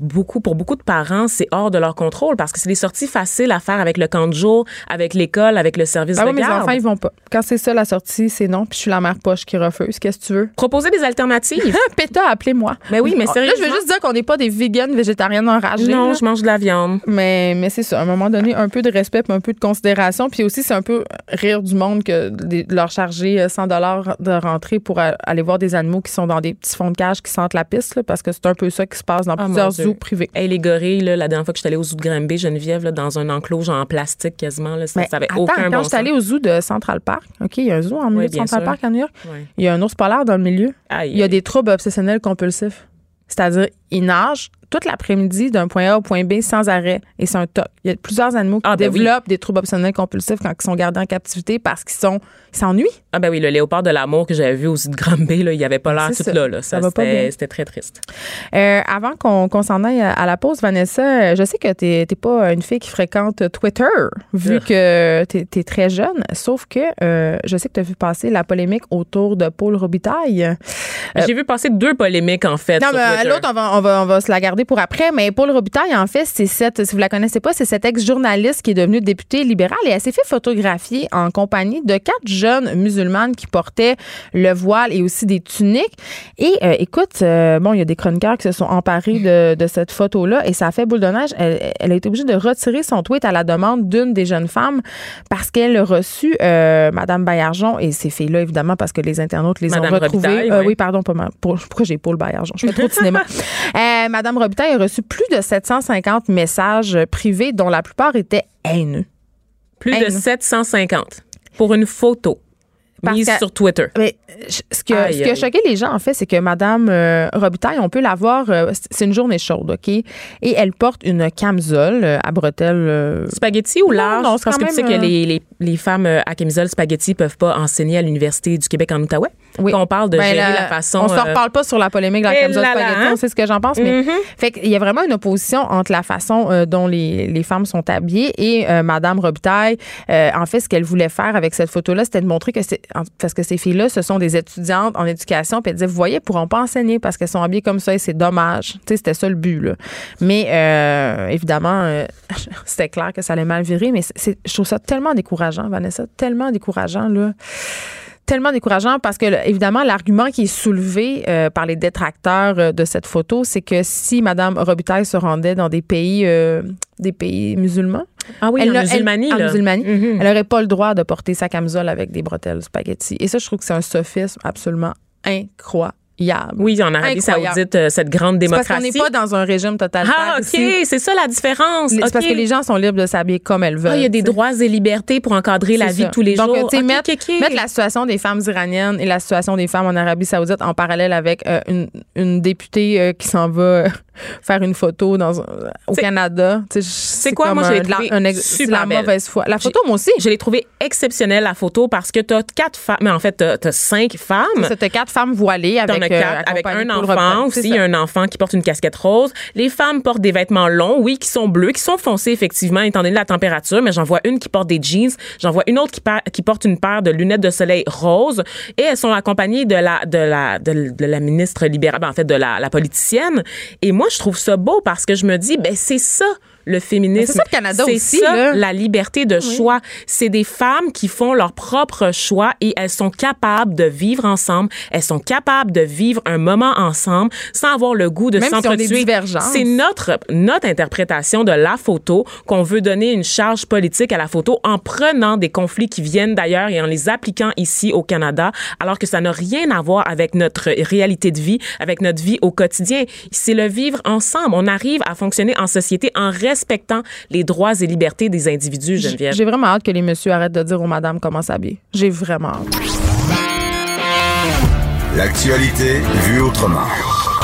beaucoup, pour beaucoup de parents, c'est hors de leur contrôle parce que c'est des sorties faciles à faire avec le camp de jour, avec l'école, avec le service Ah de oui, mes garde. enfants, ils vont pas. Quand c'est ça la sortie, c'est non, puis je suis la mère poche qui refuse. Qu'est-ce que tu veux? [laughs] Proposer des alternatives. [laughs] PETA, appelez-moi. Ben oui, mais Là, je veux juste dire qu'on n'est pas des véganes végétariennes enragées. non, là. je mange de la viande. Mais, mais c'est ça, à un moment donné, un peu de respect un peu de considération. Puis aussi, c'est un peu rire du monde que de leur charger 100 dollars de rentrée pour aller voir des animaux qui sont dans des petits fonds de cage qui sentent la piste, là, parce que c'est un peu ça qui se passe dans Ah, plusieurs zoos privés. Hey, les gorilles, là, la dernière fois que je suis allée au zoo de Granby, Geneviève, là, dans un enclos genre en plastique quasiment, là, ça, Mais ça avait attends, aucun quand bon je suis allée au zoo de Central Park, OK, il y a un zoo en milieu Oui, de Central sûr. Park à New York, il y a un ours polaire dans le milieu. Aïe, Il y a des troubles obsessionnels compulsifs. C'est-à-dire, ils nagent toute l'après-midi d'un point A au point B sans arrêt et c'est un toc. Il y a plusieurs animaux qui Ah, ben oui. développent des troubles obsessionnels compulsifs quand ils sont gardés en captivité parce qu'ils sont ils s'ennuient. Ah ben oui, le léopard de l'amour que j'avais vu au zoo de Granby, là, il avait pas l'air tout ça. là. là. Ça va pas c'était- bien. C'était très triste. Euh, avant qu'on s'en aille à, à la pause, Vanessa, euh, je sais que t'es t'es pas une fille qui fréquente Twitter, vu que t'es es très jeune. Sauf que euh, je sais que t'as vu passer la polémique autour de Paul Robitaille. J'ai vu passer deux polémiques, en fait. Non, l'autre, on va, on, va, on va se la garder pour après. Mais Paul Robitaille, en fait, c'est cette, si vous la connaissez pas, c'est cette ex-journaliste qui est devenue députée libérale et elle s'est fait photographier en compagnie de quatre jeunes musulmanes qui portaient le voile et aussi des tuniques. Et euh, écoute, euh, bon, il y a des chroniqueurs qui se sont emparés de, de cette photo-là et ça a fait boule de neige. Elle, elle a été obligée de retirer son tweet à la demande d'une des jeunes femmes parce qu'elle a reçu euh, Madame Baillargeon et ces filles-là, évidemment, parce que les internautes les Madame ont retrouvées. Euh, oui. oui, pardon, pas ma- pour- pourquoi j'ai Paul Baillargeon? Je fais trop de cinéma. [laughs] Madame Robitaille a reçu plus de 750 messages privés, dont la plupart étaient haineux. Plus Hey, de non. 750 pour une photo Parce mise que- sur Twitter. Mais ce, que, Aïe, ce qui a choqué les gens, en fait, c'est que Madame euh, Robitaille, on peut la voir, euh, c'est une journée chaude, OK? Et elle porte une camisole euh, à bretelles. euh, Spaghetti ou large? non, c'est Parce que tu sais que les, les, les femmes euh, à camisole spaghetti peuvent pas enseigner à l'Université du Québec en Outaouais? Oui. On parle de Ben, gérer la- la façon... On s'en euh, reparle pas sur la polémique de la eh camisole là là, spaghetti, hein? on sait ce que j'en pense, mais Mhm. fait qu'il y a vraiment une opposition entre la façon euh, dont les, les femmes sont habillées et euh, Madame Robitaille. euh, en fait, ce qu'elle voulait faire avec cette photo-là, c'était de montrer que c'est parce que ces filles-là, ce sont des étudiantes en éducation, puis elle disait, vous voyez, elles pourront pas enseigner parce qu'elles sont habillées comme ça et c'est dommage. Tu sais, c'était ça le but là. Mais euh, évidemment, euh, [laughs] c'était clair que ça allait mal virer, mais je trouve ça tellement décourageant, Vanessa, tellement décourageant là tellement décourageant parce que, évidemment, l'argument qui est soulevé euh, par les détracteurs euh, de cette photo, c'est que si Mme Robitaille se rendait dans des pays, euh, des pays musulmans, Ah oui, elle en n'a- musulmanie, elle- en là. musulmanie, Mhm. elle n'aurait pas le droit de porter sa camisole avec des bretelles spaghetti. Et ça, je trouve que c'est un sophisme absolument incroyable. Oui, en Arabie Incroyable. Saoudite, euh, cette grande C'est parce démocratie. qu'on n'est pas dans un régime totalitaire. Ah, OK, c'est ça la différence. C'est parce que les gens sont libres de s'habiller comme elles veulent. Ah, il y a des droits et libertés pour encadrer la vie ça. de tous les Donc, jours. tu sais, OK, mettre, mettre la situation des femmes iraniennes et la situation des femmes en Arabie Saoudite en parallèle avec euh, une, une députée euh, qui s'en va faire une photo dans au Canada. C'est quoi? Moi, je l'ai un- trouvé un super la belle. mauvaise foi. La photo, moi aussi. Je l'ai trouvé exceptionnelle, la photo, parce que tu as quatre femmes, mais en fait, tu as, cinq femmes. C'était quatre femmes voilées avec, euh, quatre, avec accompagnées un enfant aussi. C'est Il y ça. a un enfant qui porte une casquette rose. Les femmes portent des vêtements longs, oui, qui sont bleus, qui sont foncés, effectivement, étant donné la température, mais j'en vois une qui porte des jeans. J'en vois une autre qui, porte une paire de lunettes de soleil rose. Et elles sont accompagnées de la, de la, de, de la ministre libérale, ben, en fait, de la, la politicienne. Et moi, je trouve ça beau parce que je me dis, ben, c'est ça le féminisme. c'est ça, le Canada aussi, ça, là. la liberté de choix. C'est des femmes qui font leur propre choix et elles sont capables de vivre ensemble. Elles sont capables de vivre un moment ensemble sans avoir le goût de si s'entretuer. divergences. C'est notre, notre interprétation de la photo qu'on veut donner une charge politique à la photo en prenant des conflits qui viennent d'ailleurs et en les appliquant ici au Canada, alors que ça n'a rien à voir avec notre réalité de vie, avec notre vie au quotidien. C'est le vivre ensemble. On arrive à fonctionner en société en respectant les droits et libertés des individus, Geneviève. J'ai vraiment hâte que les messieurs arrêtent de dire aux madames comment s'habiller. J'ai vraiment hâte. L'actualité vue autrement.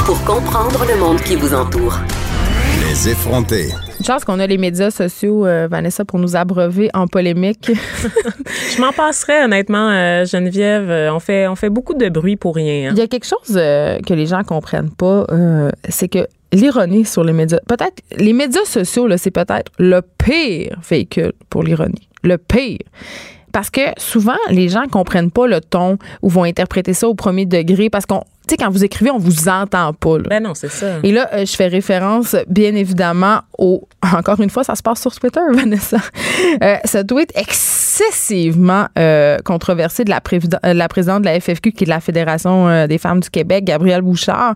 Pour comprendre le monde qui vous entoure. Les effrontés. Une chance qu'on a les médias sociaux, euh, Vanessa, pour nous abreuver en polémique. [laughs] Je m'en passerais, honnêtement, euh, Geneviève. Euh, On fait, on fait beaucoup de bruit pour rien. hein. Il y a quelque chose euh, que les gens comprennent pas, euh, c'est que l'ironie sur les médias, peut-être, les médias sociaux, là, c'est peut-être le pire véhicule pour l'ironie. Le pire. Parce que souvent, les gens comprennent pas le ton ou vont interpréter ça au premier degré parce qu'on, tu sais, quand vous écrivez, on vous entend pas. là. Ben non, c'est ça. Et là, euh, je fais référence, bien évidemment, au. [laughs] Encore une fois, ça se passe sur Twitter, [laughs] Vanessa. Euh, ce tweet excessivement euh, controversé de la, préviden- euh, la présidente de la FFQ, qui est de la Fédération des femmes du Québec, Gabrielle Bouchard.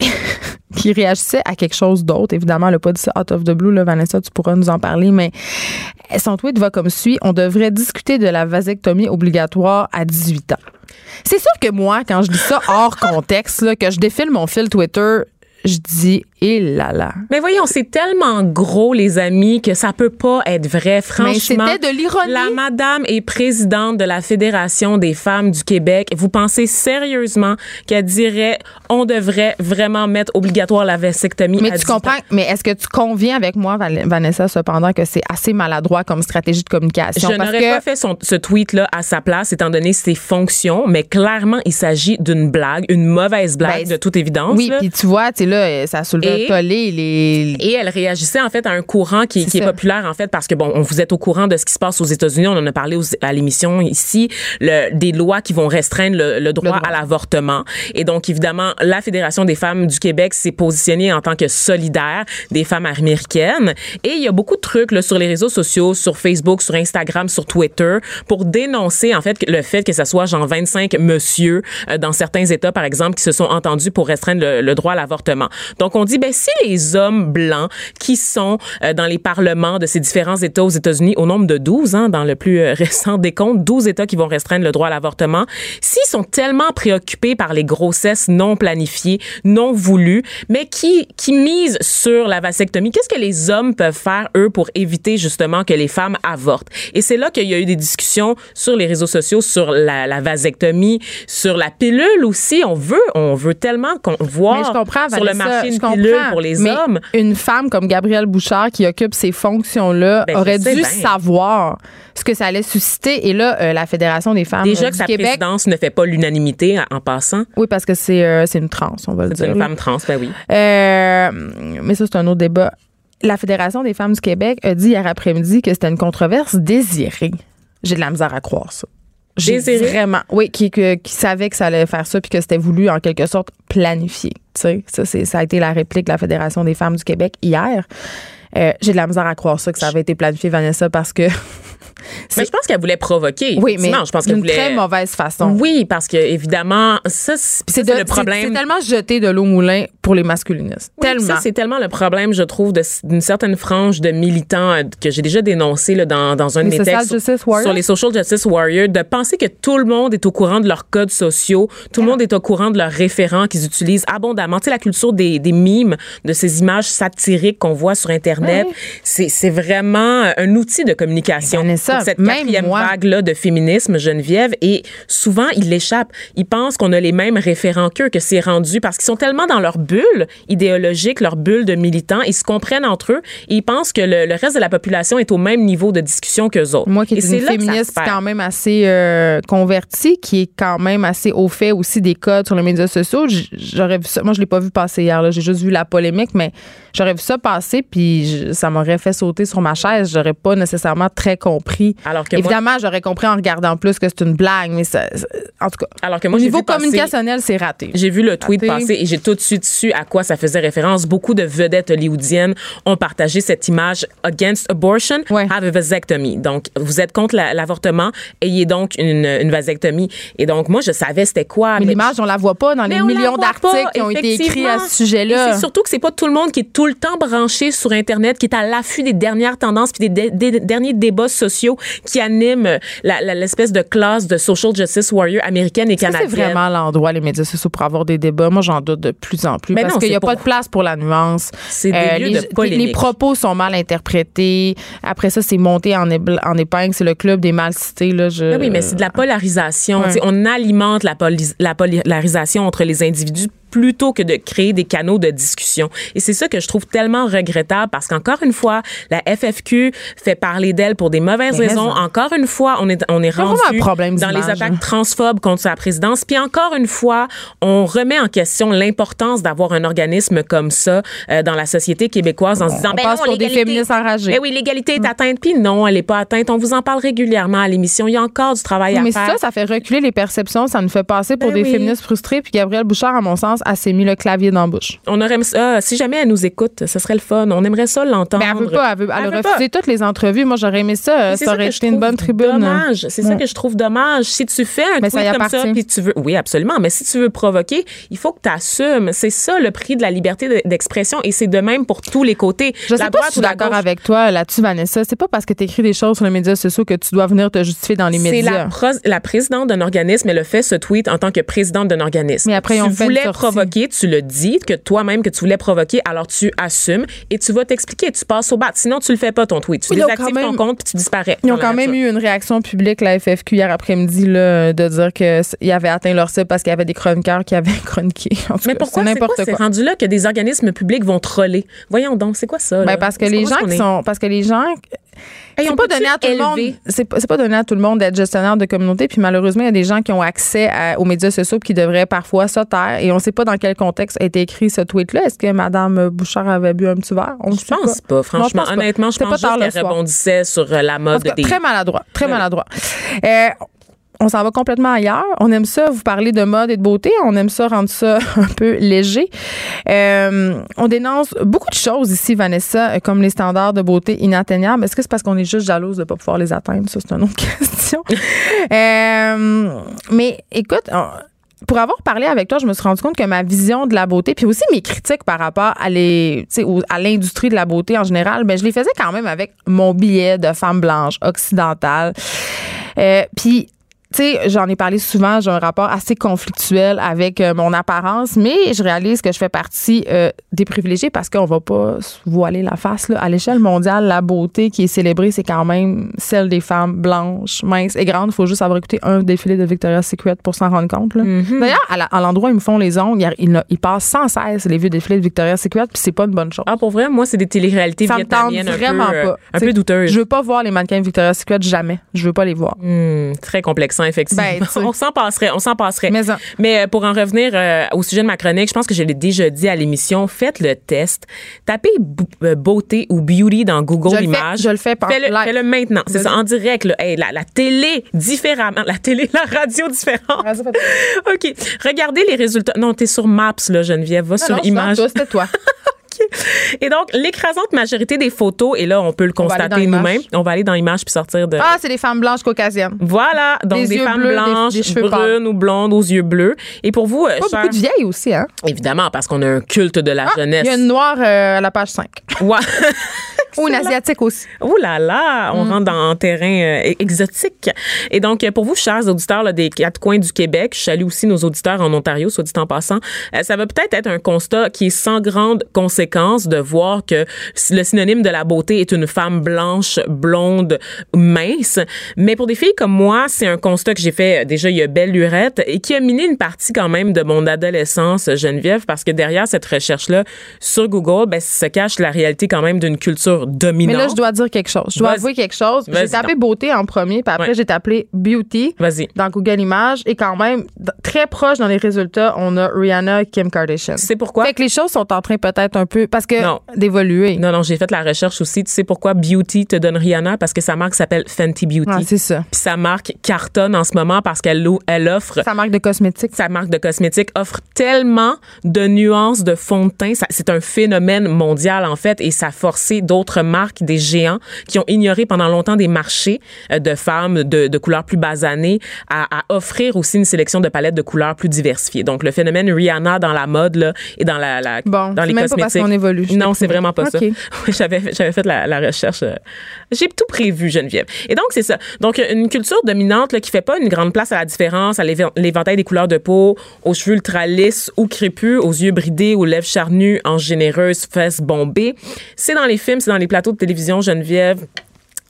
[laughs] Qui réagissait à quelque chose d'autre. Évidemment, elle n'a pas dit ça out of the blue. Là, Vanessa, tu pourras nous en parler, mais son tweet va comme suit. On devrait discuter de la vasectomie obligatoire à 18 ans. C'est sûr que moi, quand je dis ça hors contexte, que je défile mon fil Twitter, je dis et là là. Mais voyons, c'est tellement gros, les amis, que ça peut pas être vrai. Franchement. Mais c'était de l'ironie. La madame est présidente de la Fédération des femmes du Québec. Vous pensez sérieusement qu'elle dirait on devrait vraiment mettre obligatoire la vasectomie Mais tu comprends, mais est-ce que tu conviens avec moi, Vanessa, cependant, que c'est assez maladroit comme stratégie de communication? Je n'aurais pas fait ce tweet-là à sa place, étant donné ses fonctions, mais clairement, il s'agit d'une blague, une mauvaise blague, ben, de toute évidence. Oui, puis tu vois, tu sais, là, ça soulève et, elle réagissait en fait à un courant qui, est, populaire en fait parce que bon, on vous êtes au courant de ce qui se passe aux États-Unis. On en a parlé à l'émission ici, le, des lois qui vont restreindre le, droit, à l'avortement. Et donc évidemment, la Fédération des femmes du Québec s'est positionnée en tant que solidaire des femmes américaines. Et il y a beaucoup de trucs là, sur les réseaux sociaux, sur Facebook, sur Instagram, sur Twitter, pour dénoncer en fait le fait que ça soit genre 25 monsieur euh, dans certains États, par exemple, qui se sont entendus pour restreindre le, le droit à l'avortement. Donc on dit ben si les hommes blancs qui sont euh, dans les parlements de ces différents États aux États-Unis, au nombre de 12, hein, dans le plus euh, [laughs] récent décompte, 12 États qui vont restreindre le droit à l'avortement, s'ils sont tellement préoccupés par les grossesses non planifiées, non voulues, mais qui, qui misent sur la vasectomie, qu'est-ce que les hommes peuvent faire, eux, pour éviter justement que les femmes avortent? Et c'est là qu'il y a eu des discussions sur les réseaux sociaux sur la, la vasectomie, sur la pilule aussi. On veut, on veut tellement qu'on voit sur le marché une pilule pour les mais hommes. Une femme comme Gabrielle Bouchard qui occupe ces fonctions-là ben, aurait dû savoir ce que ça allait susciter. Et là, euh, la Fédération des femmes Déjà que sa Québec, présidence ne fait pas l'unanimité en, passant. Oui, parce que c'est euh, une trans, on va le dire. C'est une femme trans, ben oui. Euh, mais ça, c'est un autre débat. La Fédération des femmes du Québec a dit hier après-midi que c'était une controverse désirée. J'ai de la misère à croire ça. Désiré? Vraiment. Oui, qui, qui, savait que ça allait faire ça puis que c'était voulu en quelque sorte planifié. Tu sais, ça, ça a été la réplique de la Fédération des femmes du Québec hier. Euh, j'ai de la misère à croire ça que ça avait été planifié, Vanessa, parce que mais je pense qu'elle voulait provoquer. Oui, mais je pense qu'elle d'une très mauvaise façon. Oui, parce que évidemment, ça, c'est le problème. C'est tellement jeter de l'eau moulin pour les masculinistes. tellement. Ça, c'est tellement le problème, je trouve, d'une certaine frange de militants euh, que j'ai déjà dénoncé là, dans, dans un de mes textes sur, les social justice warriors, de penser que tout le monde est au courant de leurs codes sociaux, tout le monde est au courant de leurs référents qu'ils utilisent abondamment. Tu sais, la culture des, des mimes, de ces images satiriques qu'on voit sur Internet, c'est vraiment un outil de communication pour cette quatrième vague-là de féminisme, Geneviève. Et souvent, ils l'échappent. Ils pensent qu'on a les mêmes référents qu'eux, que c'est rendu parce qu'ils sont tellement dans leur bulle idéologique, leur bulle de militants. Ils se comprennent entre eux et ils pensent que le, reste de la population est au même niveau de discussion qu'eux autres. Moi qui est une féministe quand même assez euh, convertie, qui est quand même assez au fait aussi des codes sur les médias sociaux, j'aurais vu ça. Moi, je l'ai pas vu passer hier. J'ai juste vu la polémique, mais j'aurais vu ça passer puis ça m'aurait fait sauter sur ma chaise. J'aurais pas nécessairement très compris alors que Évidemment, j'aurais compris en regardant plus que c'est une blague, mais ça, en tout cas, alors que moi, au niveau communicationnel, c'est raté. J'ai vu le tweet passer et j'ai tout de suite su à quoi ça faisait référence. Beaucoup de vedettes hollywoodiennes ont partagé cette image against abortion, have a vasectomy. Donc, vous êtes contre l'avortement, ayez donc une, une, vasectomie. Et donc, moi, je savais c'était quoi. Mais, l'image, on la voit pas dans les millions d'articles qui ont été écrits à ce sujet-là. C'est surtout que c'est pas tout le monde qui est tout le temps branché sur Internet, qui est à l'affût des dernières tendances puis des, des derniers débats sociaux qui anime l'espèce de classe de social justice warrior américaine et canadienne. C'est vraiment l'endroit, les médias sociaux, pour avoir des débats. Moi, j'en doute de plus en plus. parce qu'il n'y a pas de place pour la nuance. C'est des euh, lieux les, de polémique. Les propos sont mal interprétés. Après ça, c'est monté en, en épingle. C'est le club des mal cités. Là, je, oui, mais c'est de la polarisation. On alimente la, la polarisation entre les individus plutôt que de créer des canaux de discussion. Et c'est ça que je trouve tellement regrettable parce qu'encore une fois, la FFQ fait parler d'elle pour des mauvaises raisons. Encore une fois, on est on est rendu dans les attaques transphobes contre sa présidence. Puis encore une fois, on remet en question l'importance d'avoir un organisme comme ça euh, dans la société québécoise en se disant on ben passe pour des féministes enragés. Eh oui, l'égalité est mm. atteinte. Puis non, elle n'est pas atteinte. On vous en parle régulièrement à l'émission. Il y a encore du travail à faire. Mais ça, ça fait reculer les perceptions. Ça nous fait passer pour ben des féministes frustrés. Puis Gabrielle Bouchard, à mon sens, pense, elle s'est mis le clavier dans la bouche. On aurait ça, si jamais elle nous écoute, ce serait le fun. On aimerait ça l'entendre. Mais elle veut pas, elle, veut, elle, Elle a veut refusé toutes les entrevues. Moi, j'aurais aimé ça. C'est Ça aurait été une bonne tribune. Dommage. C'est ça que je trouve dommage. Si tu fais un y comme ça, puis tu veux, oui, absolument. Mais si tu veux provoquer, il faut que tu assumes. C'est ça le prix de la liberté de- d'expression, et c'est de même pour tous les côtés. Je la sais pas si je suis d'accord avec toi là-dessus, Vanessa. C'est pas parce que tu écris des choses sur les médias sociaux que tu dois venir te justifier dans les C'est médias. la, pros- la présidente d'un organisme, elle a fait ce tweet en tant que présidente d'un organisme. Mais après, tu voulais sortie. Provoquer, tu le dis, que toi-même que tu voulais provoquer, alors tu assumes et tu vas t'expliquer, tu passes au bat. Sinon, tu le fais pas ton tweet. Tu ont désactives quand ton même- compte puis tu disparais. Ils ont quand même nature. eu une réaction publique, la FFQ, hier après-midi, là, de dire qu'ils avaient atteint leur cible parce qu'il y avait des chroniqueurs qui avaient [laughs] chroniqué. En tout Mais cas, pourquoi c'est quoi? Rendu là que des organismes publics vont troller? Voyons donc, c'est quoi ça? Ben, parce que les gens qui sont. Parce que les gens. Hey, c'est on pas donné à tout le monde. C'est pas, donné à tout le monde d'être gestionnaire de communauté. Puis malheureusement, il y a des gens qui ont accès à- aux médias sociaux qui devraient parfois se taire. Et on sait pas dans quel contexte a été écrit ce tweet-là. Est-ce que Mme Bouchard avait bu un petit verre? On Je pense pas, franchement. Non, je pense pas. Honnêtement, je pense pas juste le qu'elle rebondissait sur euh, la mode cas, des... très maladroit. Très maladroit. Euh, on s'en va complètement ailleurs. On aime ça, vous parler de mode et de beauté. On aime ça rendre ça [laughs] un peu léger. Euh, on dénonce beaucoup de choses ici, Vanessa, comme les standards de beauté inatteignables. Est-ce que c'est parce qu'on est juste jalouse de ne pas pouvoir les atteindre? Ça, c'est une autre [laughs] question. Euh, mais écoute, on- pour avoir parlé avec toi, je me suis rendu compte que ma vision de la beauté, puis aussi mes critiques par rapport à les, à l'industrie de la beauté en général, ben je les faisais quand même avec mon billet de femme blanche occidentale. Euh, puis tu sais, j'en ai parlé souvent, j'ai un rapport assez conflictuel avec euh, mon apparence, mais je réalise que je fais partie euh, des privilégiés parce qu'on va pas se voiler la face. Là. À l'échelle mondiale, la beauté qui est célébrée, c'est quand même celle des femmes blanches, minces et grandes. Il faut juste avoir écouté un défilé de Victoria's Secret pour s'en rendre compte. là. D'ailleurs, à, l'endroit où ils me font les ongles, ils, passent sans cesse les vieux défilés de Victoria's Secret, puis c'est pas une bonne chose. Ah, pour vrai, moi, c'est des téléréalités Ça me tente vietnamiennes un vraiment peu, euh, pas. un peu douteuses. Je veux pas voir les mannequins de Victoria's Secret jamais. Je veux pas les voir. Hmm, très complexant, effectivement. Ben, [laughs] on s'en passerait, on s'en passerait. Mais euh, pour en revenir euh, au sujet de ma chronique, je pense que je l'ai déjà dit à l'émission. Faites le test. Tapez euh, beauté ou beauty dans Google Je le fais, Images. je le fais par Fais-le, maintenant. C'est ça, en direct. Là. Hey, la, la télé, différemment. La télé, [laughs] la radio, différente. [laughs] OK. Regardez les résultats. Non, t'es sur Maps, là, Geneviève. Va Non, sur non, Images. C'était toi. Et donc, l'écrasante majorité des photos, et là, on peut le constater nous-mêmes. On va aller dans Images puis sortir de. Ah, c'est des femmes blanches caucasiennes. Voilà, donc Des des, femmes bleus, des- blanches, des cheveux brunes ou blondes aux yeux bleus. Et pour vous, euh, Pas chers- beaucoup de vieilles aussi, hein? évidemment, parce qu'on a un culte de la Ah, jeunesse. Il y a une noire euh, à la page 5. Ouais. [laughs] Ou une asiatique aussi. Ouh là là, Mm. on rentre dans un terrain euh, exotique. Et donc, pour vous, chers auditeurs là, des quatre coins du Québec, je salue aussi nos auditeurs en Ontario, soit dit en passant, euh, ça va peut-être être un constat qui est sans grande conséquence de voir que le synonyme de la beauté est une femme blanche, blonde, mince. Mais pour des filles comme moi, c'est un constat que j'ai fait euh, déjà il y a belle lurette et qui a miné une partie quand même de mon adolescence, euh, Geneviève, parce que derrière cette recherche-là sur Google, ben, se cache la réalité quand même d'une culture Mais dominante. là, je dois dire quelque chose. Je dois avouer quelque chose. J'ai tapé beauté en premier, puis après, Ouais. j'ai tapé beauty dans Google Images. Et quand même, très proche dans les résultats, on a Rihanna et Kim Kardashian. Sais pourquoi? Fait que les choses sont en train peut-être un peu, parce que Non. d'évoluer. Non, non, j'ai fait la recherche aussi. Tu sais pourquoi Beauty te donne Rihanna? Parce que sa marque s'appelle Fenty Beauty. Ah, c'est ça. Puis sa marque cartonne en ce moment parce qu'elle elle offre Sa marque de cosmétiques. sa marque de cosmétiques offre tellement de nuances de fond de teint. C'est un phénomène mondial, en fait, et ça a forcé d'autres marques, des géants, qui ont ignoré pendant longtemps des marchés euh, de femmes de, de couleurs plus basanées, à, à offrir aussi une sélection de palettes de couleurs plus diversifiées. Donc, le phénomène Rihanna dans la mode là, et dans, la, la- Bon, dans les même évolue, Non, c'est vraiment pas ça. [laughs] J'avais j'avais fait la, la recherche. euh, J'ai tout prévu, Geneviève. Et donc c'est ça. Donc une culture dominante là, qui fait pas une grande place à la différence, à l'éve- l'éventail des couleurs de peau, aux cheveux ultra lisses ou crépus, aux yeux bridés, aux lèvres charnues, en généreuses fesses bombées. C'est dans les films, c'est dans les plateaux de télévision, Geneviève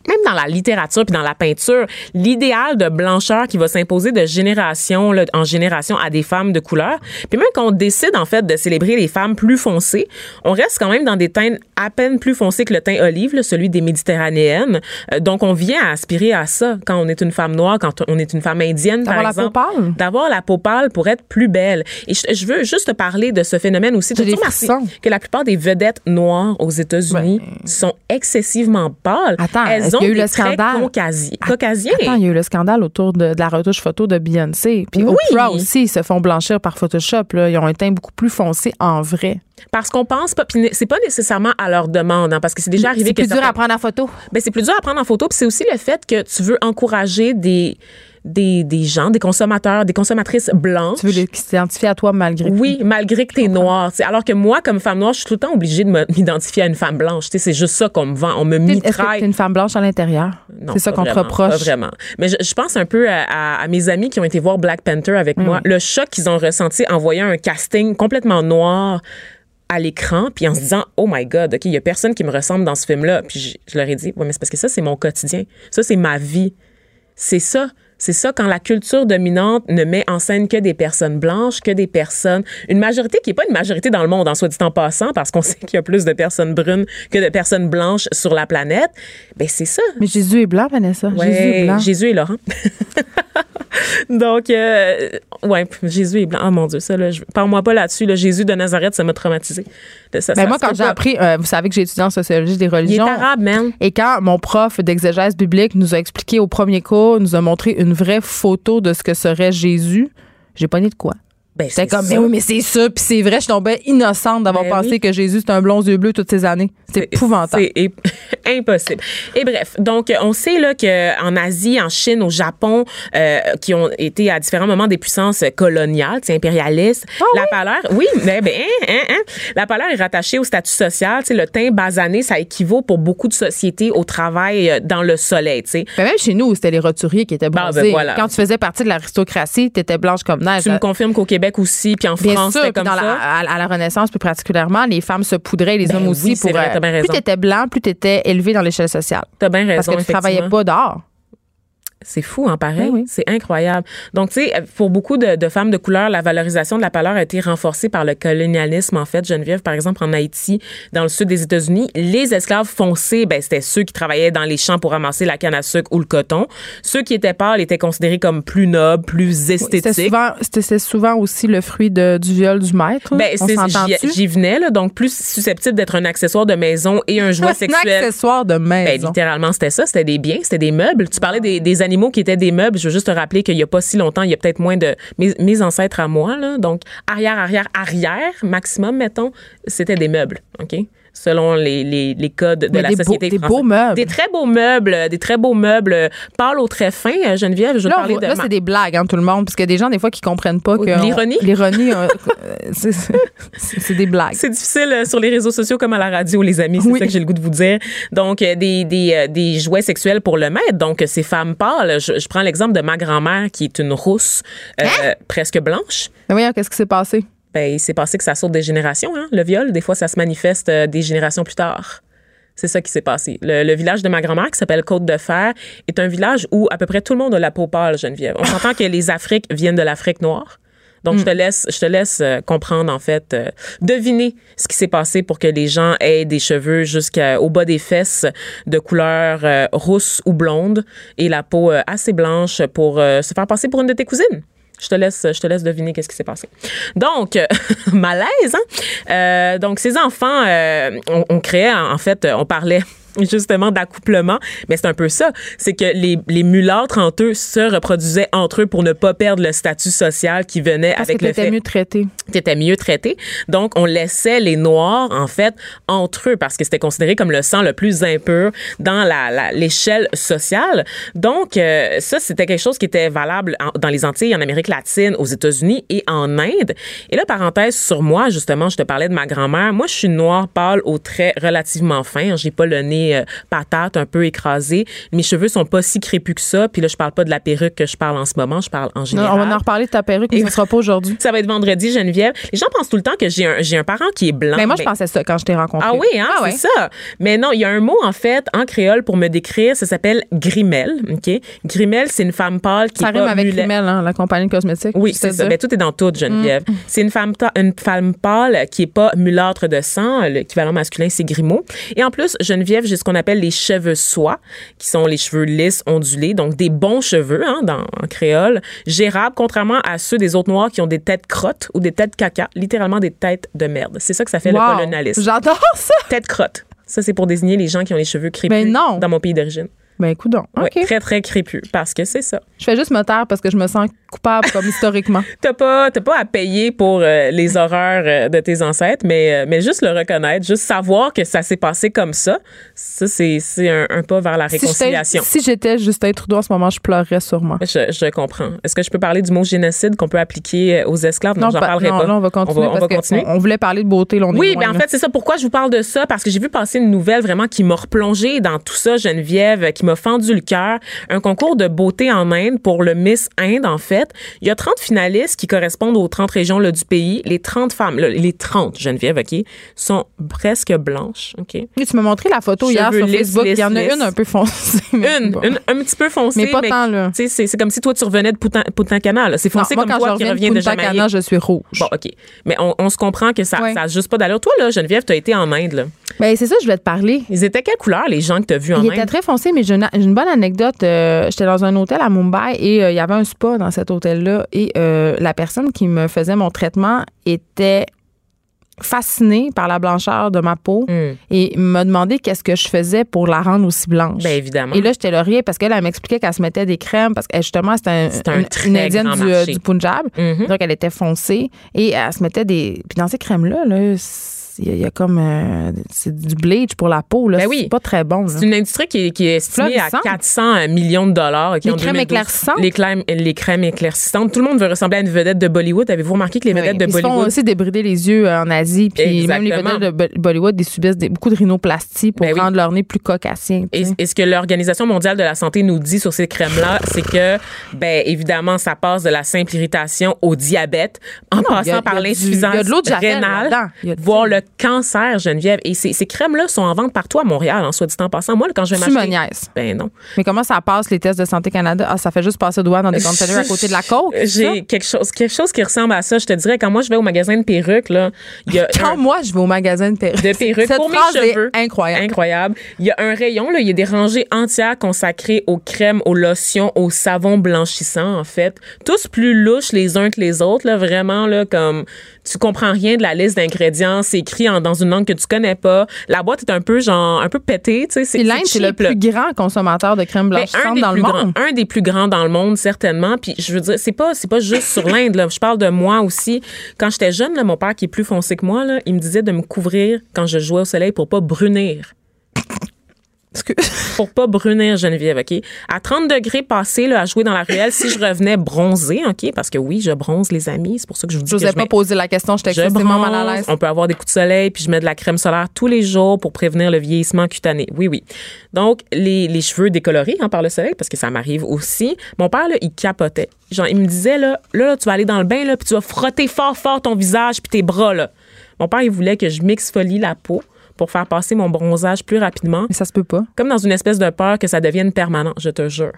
même dans la littérature puis dans la peinture, l'idéal de blancheur qui va s'imposer de génération là, en génération à des femmes de couleur. Puis même quand on décide en fait de célébrer les femmes plus foncées, on reste quand même dans des teintes à peine plus foncées que le teint olive, là, celui des méditerranéennes. Euh, donc on vient à aspirer à ça quand on est une femme noire, quand on est une femme indienne par D'avoir la exemple, peau pâle? d'avoir la peau pâle pour être plus belle. Et je, je veux juste te parler de ce phénomène aussi. Frissons. que la plupart des vedettes noires aux États-Unis sont excessivement pâles? Attends, elles ils ont qu'il y a eu des le scandale? caucasi- caucasiens. Attends, il y a eu le scandale autour de, de la retouche photo de Beyoncé. Puis Oui. Oprah aussi, ils se font blanchir par Photoshop. Là. Ils ont un teint beaucoup plus foncé en vrai. Parce qu'on pense pas, puis c'est pas nécessairement à leur demande, hein, parce que c'est déjà arrivé C'est que plus dur à prendre en photo. Ben, c'est plus dur à prendre en photo. Puis c'est aussi le fait que tu veux encourager des, des, des gens, des consommateurs, des consommatrices blanches. Tu veux les- qui s'identifient à toi malgré tout. Oui, malgré que t'es noire. T'sais, Alors que moi, comme femme noire, je suis tout le temps obligée de [laughs] m'identifier à une femme blanche. C'est juste ça qu'on me vend. On me mitraille. t'es une femme blanche à l'intérieur? Non, C'est ça qu'on te reproche. Pas vraiment. Mais je, je pense un peu à, à- à mes amis qui ont été voir Black Panther avec Mm. moi. Le choc qu'ils ont ressenti en voyant un casting complètement noir à l'écran, puis en se disant oh my god, ok, il y a personne qui me ressemble dans ce film-là. Puis je, je leur ai dit ouais, mais c'est parce que ça c'est mon quotidien, ça c'est ma vie, c'est ça. C'est ça quand la culture dominante ne met en scène que des personnes blanches, que des personnes, une majorité qui est pas une majorité dans le monde en soit dit en passant, parce qu'on [laughs] sait qu'il y a plus de personnes brunes que de personnes blanches sur la planète. Ben c'est ça. Mais Jésus est blanc, Vanessa. Ouais, Jésus est blanc. Jésus et Laurent. [laughs] Donc, euh, ouais, Jésus est blanc. Oh mon Dieu, ça, là, je- parle-moi pas là-dessus. Là, Jésus de Nazareth, ça m'a traumatisé. Ça, ça Ben, moi, quand j'ai pas. appris, euh, vous savez que j'ai étudié en sociologie des Il est religions. arabe, man. Et quand mon prof d'exégèse biblique nous a expliqué au premier cours, nous a montré une vraie photo de ce que serait Jésus, j'ai pas de quoi. Ben, c'est comme, ça. mais oui, mais c'est ça, puis c'est vrai, je tombais innocente d'avoir Ben pensé oui. que Jésus, c'était un blond aux yeux bleus toutes ces années. C'était épouvantable. C'est [laughs] impossible. Et bref, donc on sait là que en Asie, en Chine, au Japon, euh, qui ont été à différents moments des puissances coloniales, tu impérialistes, Ah la pâleur, oui, ben, ben, hein, hein, hein. la pâleur est rattachée au statut social. Tu le teint basané, ça équivaut pour beaucoup de sociétés au travail euh, dans le soleil. Tu sais, Mais même chez nous, c'était les roturiers qui étaient Ben, bronzés. ben, voilà. Quand tu faisais partie de l'aristocratie, t'étais blanche comme neige. tu me confirmes qu'au Québec aussi, puis en Bien France, c'était comme dans ça. la- à, à la Renaissance plus particulièrement, les femmes se poudraient, les Ben hommes oui, aussi. pour, vrai, euh, t'as bien plus t'étais blanc, plus t'étais élevé dans l'échelle sociale. T'as bien raison. Parce que tu travaillais pas dehors. C'est fou, hein, pareil. Ben oui. C'est incroyable. Donc, tu sais, pour beaucoup de, de femmes de couleur, la valorisation de la pâleur a été renforcée par le colonialisme, en fait. Geneviève, par exemple, en Haïti, dans le sud des États-Unis, les esclaves foncés, ben, c'était ceux qui travaillaient dans les champs pour ramasser la canne à sucre ou le coton. Ceux qui étaient pâles étaient considérés comme plus nobles, plus C'était esthétiques. souvent, c'était c'est souvent aussi le fruit de, du viol du maître. Ben, j'y j'y venais, là, donc plus susceptible d'être un accessoire de maison et un jouet [laughs] Un sexuel. accessoire de Ben, maison. littéralement, c'était ça. C'était des biens, c'était des meubles. Tu parlais des, des animaux qui étaient des meubles. Je veux juste te rappeler qu'il y a pas si longtemps, il y a peut-être moins de... Mes, mes ancêtres à moi, là, donc arrière, arrière, arrière, maximum, mettons, c'était des meubles, OK? Selon les, les, les codes de Mais la des beaux- société des française. beaux meubles. Des très beaux meubles, des très beaux meubles. Pâle au très fin, euh, Geneviève. Je Là, là, c'est des blagues, hein, tout le monde, parce qu'il y a des gens, des fois, qui comprennent pas que. L'ironie? on- L'ironie, euh, [laughs] c'est- des blagues. C'est difficile euh, sur les réseaux sociaux comme à la radio, les amis. C'est Oui. ça que j'ai le goût de vous dire. Donc, euh, des, des, euh, des jouets sexuels pour le maître. Donc, ces femmes pâles. Je, je prends l'exemple de ma grand-mère qui est une rousse Hein? presque blanche. Mais voyons, qu'est-ce qui s'est passé? Ben, il s'est passé que ça saute des générations. Hein? Le viol, des fois, ça se manifeste euh, des générations plus tard. C'est ça qui s'est passé. Le, le village de ma grand-mère, qui s'appelle Côte-de-Fer, est un village où à peu près tout le monde a la peau pâle, Geneviève. On s'entend que les Afriques viennent de l'Afrique noire. Donc, je te laisse, je te laisse euh, comprendre, en fait, euh, deviner ce qui s'est passé pour que les gens aient des cheveux jusqu'au bas des fesses de couleur euh, rousse ou blonde et la peau assez blanche pour se faire passer pour une de tes cousines. Je te laisse, je te laisse deviner qu'est-ce qui s'est passé. Donc, [laughs] malaise, hein? Euh, donc, ces enfants, euh, on, on créait, en fait, on parlait justement d'accouplement, mais c'est un peu ça. C'est que les, les mulâtres entre eux se reproduisaient entre eux pour ne pas perdre le statut social qui venait Parce avec que le t'étais fait mieux traité. étaient mieux traités. Donc, on laissait les Noirs, en fait, entre eux, parce que c'était considéré comme le sang le plus impur dans la, la- l'échelle sociale. Donc, euh, ça, c'était quelque chose qui était valable en- dans les Antilles, en Amérique latine, aux États-Unis et en Inde. Et là, parenthèse sur moi, justement, je te parlais de ma grand-mère. Moi, je suis noire pâle aux traits relativement fins. J'ai pas le nez euh, patate, un peu écrasé. Mes cheveux sont pas si crépus que ça. Puis là, je parle pas de la perruque que je parle en ce moment. Je parle en Non, général. on va en reparler de ta perruque, mais ce sera pas aujourd'hui. [laughs] Ça va être vendredi, Geneviève. Les gens pensent tout le temps que j'ai un, j'ai un parent qui est blanc. Mais moi, je pensais ça quand je t'ai rencontré. Ah oui, hein, Ah ouais. c'est ça. Mais non, il y a un mot, en fait, en créole pour me décrire. Ça s'appelle grimelle. OK? Grimelle, c'est une femme pâle qui Ça est rime avec Rimmel, hein, la compagnie de cosmétiques. oui, c'est ça. dis. Ben, tout est dans tout, Geneviève. Mm. C'est une femme, une femme pâle qui est pas mulâtre de sang. L'équivalent masculin, c'est grimaud. Et en plus, Geneviève, j'ai ce qu'on appelle les cheveux soie, qui sont les cheveux lisses, ondulés, donc des bons cheveux, hein, dans, en créole, gérables, contrairement à ceux des autres noirs qui ont des têtes crottes ou des têtes caca, littéralement des têtes de merde. C'est ça que ça fait Wow. le colonialisme. J'adore ça. Tête crotte. Ça, c'est pour désigner les gens qui ont les cheveux crépus Ben non. dans mon pays d'origine. Ben écoute donc. Ouais, OK. très, très crépus, parce que c'est ça. Je fais juste me taire parce que je me sens coupable comme historiquement. [laughs] T'as pas, t'as pas à payer pour euh, les horreurs euh, de tes ancêtres, mais, euh, mais juste le reconnaître, juste savoir que ça s'est passé comme ça, ça, c'est, c'est un, un pas vers la Si j'étais- réconciliation. Si j'étais Justin Trudeau en ce moment, je pleurerais sûrement. Je, je comprends. Est-ce que je peux parler du mot génocide qu'on peut appliquer aux esclaves? Non, j'en pas- parlerai non, pas. là, on va continuer On va, on parce va continuer. on voulait parler de beauté. Là, on est Oui, loin, ben en fait, c'est ça. Pourquoi je vous parle de ça? Parce que j'ai vu passer une nouvelle vraiment qui m'a replongée dans tout ça, Geneviève, qui m'a fendu le cœur. Un concours de beauté en Inde pour le Miss Inde, en fait. Il y a 30 finalistes qui correspondent aux 30 régions là, du pays. Les 30 femmes, là, les 30, Geneviève, OK, sont presque blanches, OK? Tu m'as montré la photo hier sur Facebook. Il y en a une un peu foncée. Une, bon. une, un petit peu foncée. Mais pas tant, là. tu sais, C'est comme si toi, tu revenais de là. C'est Non, foncé moi, comme quand toi je qui reviens de de Jamaïque. Je suis rouge. Bon, OK. Mais on, on se comprend que ça Ouais. n'a juste pas d'allure. Toi, là, Geneviève, tu as été en Inde. Là. Ben, c'est ça, je voulais te parler. Ils étaient quelle couleur, les gens que tu as vus en Inde? était très foncé, mais j'ai une, j'ai une bonne anecdote. Euh, J'étais dans un hôtel à Mumbai et euh, il y avait un spa dans cet hôtel-là. Et euh, la personne qui me faisait mon traitement était fascinée par la blancheur de ma peau Hmm. et m'a demandé qu'est-ce que je faisais pour la rendre aussi blanche. Ben, évidemment. Et là, j'étais là rien parce qu'elle elle m'expliquait qu'elle se mettait des crèmes parce que elle, justement, c'était un- une, indienne du, Punjab. Mhm. Donc, elle était foncée et elle se mettait des. Puis dans ces crèmes-là, là, c'est- il y, a- il y a comme. euh, c'est du bleach pour la peau. Là. Ben oui. C'est pas très bon. là. C'est une industrie qui est, qui est estimée Florissant. à 400 millions de dollars. ok, Les crèmes 2012. éclaircissantes? Les crèmes, les crèmes éclaircissantes. Tout le monde veut ressembler à une vedette de Bollywood. Avez-vous remarqué que les Oui. vedettes de Ils se font Bollywood... aussi débrider les yeux euh, en Asie. Puis même les vedettes de Bo- Bollywood, ils subissent des- beaucoup de rhinoplastie pour Ben oui. rendre leur nez plus cocassien. tu Et, ce que l'Organisation mondiale de la santé nous dit sur ces crèmes-là, c'est que, ben, évidemment, ça passe de la simple irritation au diabète, en il y a- passant il y a par l'insuffisance rénale, voire le cancer, Geneviève. Et ces, ces crèmes-là sont en vente partout à Montréal, en soit dit en passant. Moi, quand je vais m'acheter... Ben non. Mais comment ça passe, les tests de Santé Canada? Ah, ça fait juste passer doigt dans des conteneurs à côté de la côte. [laughs] J'ai quelque chose, quelque chose qui ressemble à ça. Je te dirais, quand moi, je vais au magasin de perruques, là, y a Quand un- moi, je vais au magasin de perruques. de perruques Cette pour mes est cheveux. incroyable. Incroyable. Il y a un rayon, là, il y a des rangées entières consacrées aux crèmes, aux lotions, aux savons blanchissants, en fait. Tous plus louches les uns que les autres, là, vraiment, là, comme tu comprends rien de la liste d'ingrédients, c'est écrit en- dans une langue que tu connais pas. La boîte est un peu, genre, un peu pétée, tu sais. c'est- l'Inde, c'est le plus grand consommateur de crème Ben, dans le plus monde. grands- un des plus grands dans le monde, certainement. Puis je veux dire, c'est pas, c'est pas juste sur l'Inde. Là. Je parle de moi aussi. Quand j'étais jeune, là, mon père qui est plus foncé que moi, là, il me disait de me couvrir quand je jouais au soleil pour pas brunir. [laughs] Pour pas brunir, Geneviève, OK? À 30 degrés passés, là, à jouer dans la ruelle, si je revenais bronzée, OK? Parce que oui, je bronze, les amis. C'est pour ça que je vous dis Je que n'osais je pas mets- poser la question, j'étais je excessivement bronze, mal à l'aise. On peut avoir des coups de soleil, puis je mets de la crème solaire tous les jours pour prévenir le vieillissement cutané. Oui, oui. Donc, les, les cheveux décolorés hein, par le soleil, parce que ça m'arrive aussi. Mon père, là, il capotait. Genre, il me disait, là, là, là, tu vas aller dans le bain, là, puis tu vas frotter fort, fort ton visage, puis tes bras, là. Mon père, il voulait que je m'exfolie la peau pour faire passer mon bronzage plus rapidement Mais ça se peut pas. comme dans une espèce de peur que ça devienne permanent, je te jure.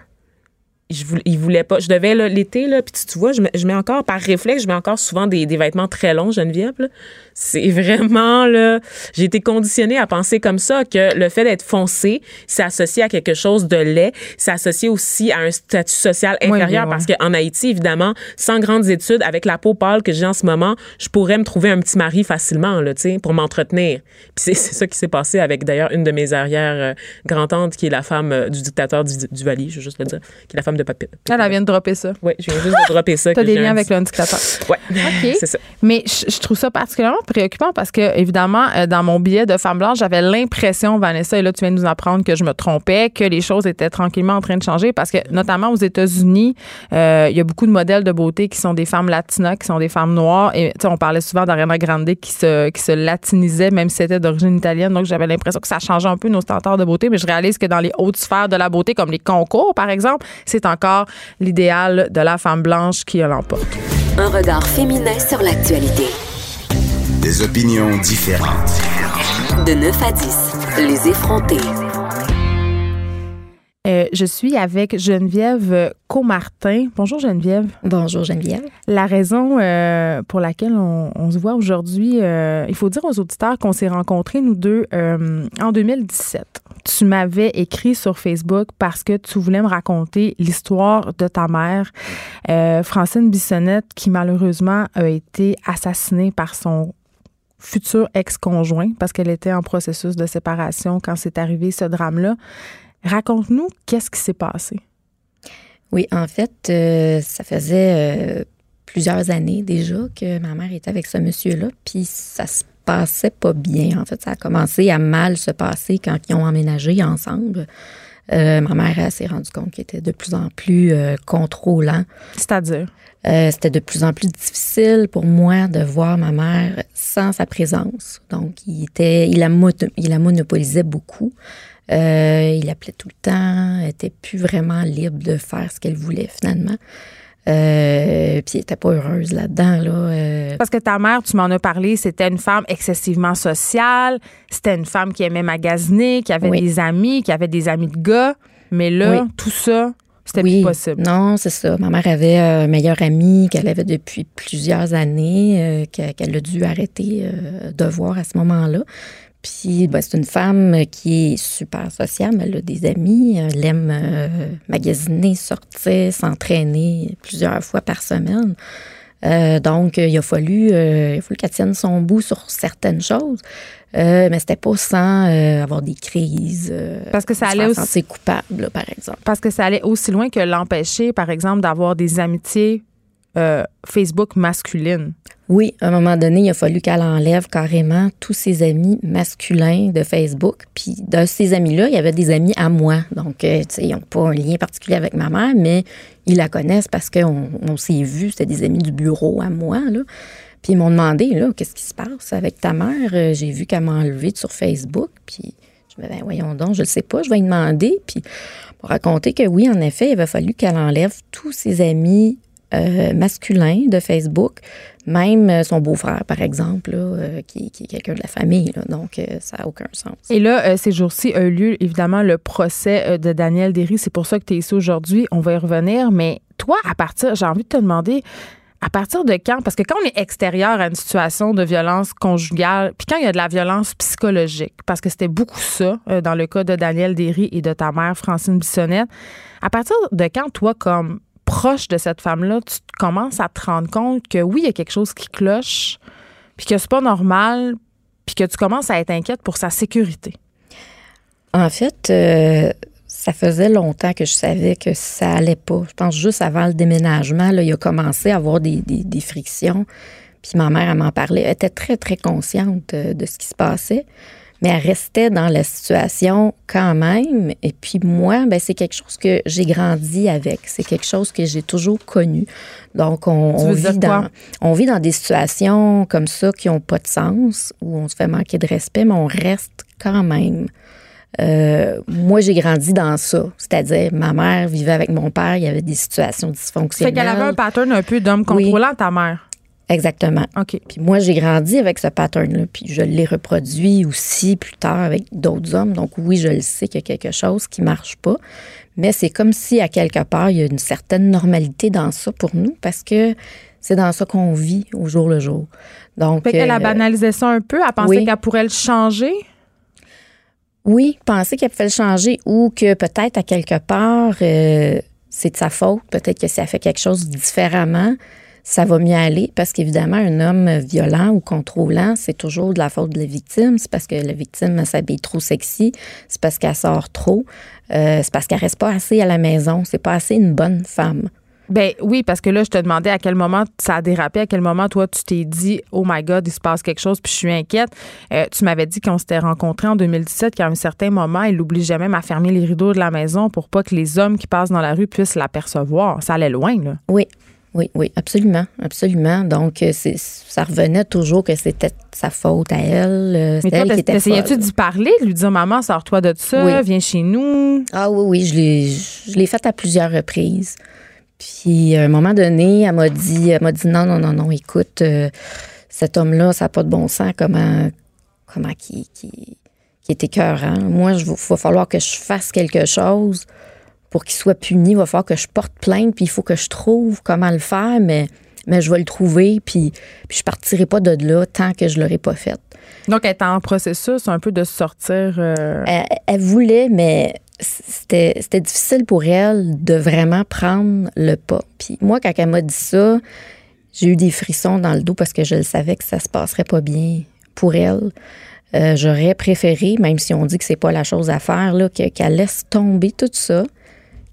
Je voulais, il voulait pas. Je devais, l'été, là, puis tu, tu vois, je mets, je mets encore, par réflexe, je mets encore souvent des, des vêtements très longs, Geneviève. C'est [laughs] vraiment, là, j'ai été conditionnée à penser comme ça, que le fait d'être foncé, c'est associé à quelque chose de laid, c'est associé aussi à un statut social inférieur, oui, oui. parce qu'en Haïti, évidemment, sans grandes études, avec la peau pâle que j'ai en ce moment, je pourrais me trouver un petit mari facilement, là, tu sais, pour m'entretenir. Puis c'est c'est ça qui s'est passé avec, d'ailleurs, une de mes arrières euh, grand-tantes, qui est la femme euh, du dictateur du, du Vali, je veux juste le dire, qui est la femme de Papi. Elle, elle vient de dropper ça. Oui, je viens juste de dropper ça. [laughs] T'as des liens avec petit- le dictateur. [laughs] Ouais, OK. [laughs] c'est ça. Mais je, je trouve ça particulièrement préoccupant parce que, évidemment, euh, dans mon billet de femme blanche, j'avais l'impression, Vanessa, et là, tu viens de nous apprendre que je me trompais, que les choses étaient tranquillement en train de changer parce que, notamment aux États-Unis, euh, il y a beaucoup de modèles de beauté qui sont des femmes latinas, qui sont des femmes noires. Et, tu sais, on parlait souvent d'Ariana Grande qui se, qui se latinisait, même si c'était d'origine italienne. Donc, j'avais l'impression que ça changeait un peu nos standards de beauté. Mais je réalise que dans les hautes sphères de la beauté, comme les concours, par exemple, c'est encore l'idéal de la femme blanche qui l'emporte. Un regard féminin sur l'actualité. Des opinions différentes. De 9 à 10, les effrontés. Euh, je suis avec Geneviève Comartin. Bonjour Geneviève. Bonjour Geneviève. La raison euh, pour laquelle on, on se voit aujourd'hui, euh, il faut dire aux auditeurs qu'on s'est rencontrés, nous deux, euh, en 2017. Tu m'avais écrit sur Facebook parce que tu voulais me raconter l'histoire de ta mère, euh, Francine Bissonnette, qui malheureusement a été assassinée par son futur ex-conjoint parce qu'elle était en processus de séparation quand c'est arrivé ce drame-là. Raconte-nous qu'est-ce qui s'est passé? Oui, en fait, euh, ça faisait euh, plusieurs années déjà que ma mère était avec ce monsieur-là, puis ça se passait pas bien. En fait, ça a commencé à mal se passer quand ils ont emménagé ensemble. Euh, ma mère s'est rendue compte qu'il était de plus en plus contrôlant. C'est-à-dire? C'était de plus en plus difficile pour moi de voir ma mère sans sa présence. Donc, il était, il la, il la monopolisait beaucoup. Euh, il appelait tout le temps, elle était plus vraiment libre de faire ce qu'elle voulait finalement. Euh, puis elle n'était pas heureuse là-dedans. Là, euh. Parce que ta mère, tu m'en as parlé, c'était une femme excessivement sociale, c'était une femme qui aimait magasiner, qui avait des amis, qui avait des amis de gars. Mais là, tout ça, c'était plus possible. Non, c'est ça. Ma mère avait un meilleur ami qu'elle avait depuis plusieurs années, qu'elle a dû arrêter de voir à ce moment-là. Puis ben, c'est une femme qui est super sociable, elle a des amis, elle aime euh, magasiner, sortir, s'entraîner plusieurs fois par semaine. Euh, donc, il a fallu, euh, il a fallu qu'elle tienne son bout sur certaines choses, mais c'était pas sans avoir des crises. parce que ça allait aussi. coupable, par exemple. Parce que ça allait aussi loin que l'empêcher, par exemple, d'avoir des amitiés Facebook masculines. Oui, à un moment donné, il a fallu qu'elle enlève carrément tous ses amis masculins de Facebook. Puis de ces amis-là, il y avait des amis à moi. Donc, euh, ils n'ont pas un lien particulier avec ma mère, mais ils la connaissent parce qu'on on, s'est vu, c'était des amis du bureau à moi, là. Puis ils m'ont demandé, là, qu'est-ce qui se passe avec ta mère? Euh, j'ai vu qu'elle m'a enlevé sur Facebook. Puis je me dis, ben, voyons donc, je ne sais pas, je vais lui demander. Puis pour raconter que oui, en effet, il avait fallu qu'elle enlève tous ses amis euh, masculin de Facebook, même euh, son beau-frère, par exemple, euh, qui, est quelqu'un de la famille. donc, ça n'a aucun sens. Et là, ces jours-ci a eu lieu, évidemment, le procès de Daniel Derry. C'est pour ça que tu es ici aujourd'hui. On va y revenir. Mais toi, à partir, j'ai envie de te demander, à partir de quand? Parce que quand on est extérieur à une situation de violence conjugale, puis quand il y a de la violence psychologique, parce que c'était beaucoup ça dans le cas de Daniel Derry et de ta mère, Francine Bissonnette, à partir de quand, toi, comme proche de cette femme-là, tu commences à te rendre compte que oui, il y a quelque chose qui cloche, puis que c'est pas normal, puis que tu commences à être inquiète pour sa sécurité. En fait, euh, ça faisait longtemps que je savais que ça allait pas. Je pense juste avant le déménagement, il a commencé à avoir des, des frictions. Puis ma mère, elle m'en parlait. Elle était très, très consciente euh, de ce qui se passait mais elle restait dans la situation quand même. Et puis moi, ben, c'est quelque chose que j'ai grandi avec. C'est quelque chose que j'ai toujours connu. Donc, on, vit dans, on vit dans des situations comme ça qui n'ont pas de sens, où on se fait manquer de respect, mais on reste quand même. Euh, moi, j'ai grandi dans ça. C'est-à-dire, ma mère vivait avec mon père, il y avait des situations dysfonctionnelles. Fait qu'elle avait un pattern un peu d'homme contrôlant, ta mère. Exactement. OK. Puis moi, j'ai grandi avec ce pattern-là, puis je l'ai reproduit aussi plus tard avec d'autres hommes. Donc oui, je le sais qu'il y a quelque chose qui marche pas, mais c'est comme si à quelque part, il y a une certaine normalité dans ça pour nous parce que c'est dans ça qu'on vit au jour le jour. Donc, fait qu'elle a euh, banalisé ça un peu, elle pensait qu'elle pourrait le changer? Oui, penser qu'elle pouvait le changer ou que peut-être à quelque part, euh, c'est de sa faute, peut-être que ça fait quelque chose différemment ça va mieux aller parce qu'évidemment, un homme violent ou contrôlant, c'est toujours de la faute de la victime. C'est parce que la victime s'habille trop sexy, c'est parce qu'elle sort trop, euh, c'est parce qu'elle reste pas assez à la maison, c'est pas assez une bonne femme. Ben oui, parce que là, je te demandais à quel moment ça a dérapé, à quel moment toi, tu t'es dit, oh my God, il se passe quelque chose, puis je suis inquiète. Euh, tu m'avais dit qu'on s'était rencontrés en 2017, qu'à un certain moment, il n'obligeait même à fermer les rideaux de la maison pour pas que les hommes qui passent dans la rue puissent l'apercevoir. Ça allait loin, là. Oui, oui, oui, absolument, absolument. Donc, euh, c'est, ça revenait toujours que c'était sa faute à elle. Euh, Mais toi, elle qui était essayais-tu d'y parler, de lui dire Maman, sors-toi de ça, viens chez nous? Ah oui, oui, je l'ai, je l'ai fait à plusieurs reprises. Puis, à un moment donné, elle m'a dit, elle m'a dit non, non, non, non, écoute, euh, cet homme-là, ça n'a pas de bon sens, comment, comment qui, qui, qui est écœurant. Moi, il va falloir que je fasse quelque chose pour qu'il soit puni, il va falloir que je porte plainte, puis il faut que je trouve comment le faire, mais, mais je vais le trouver, puis, puis je partirai pas de là tant que je l'aurai pas fait. Donc, elle est en processus un peu de sortir. Euh, elle, voulait, mais c'était, c'était difficile pour elle de vraiment prendre le pas. Puis moi, quand elle m'a dit ça, j'ai eu des frissons dans le dos parce que je le savais que ça se passerait pas bien pour elle. Euh, J'aurais préféré, même si on dit que c'est pas la chose à faire, là, que- qu'elle laisse tomber tout ça,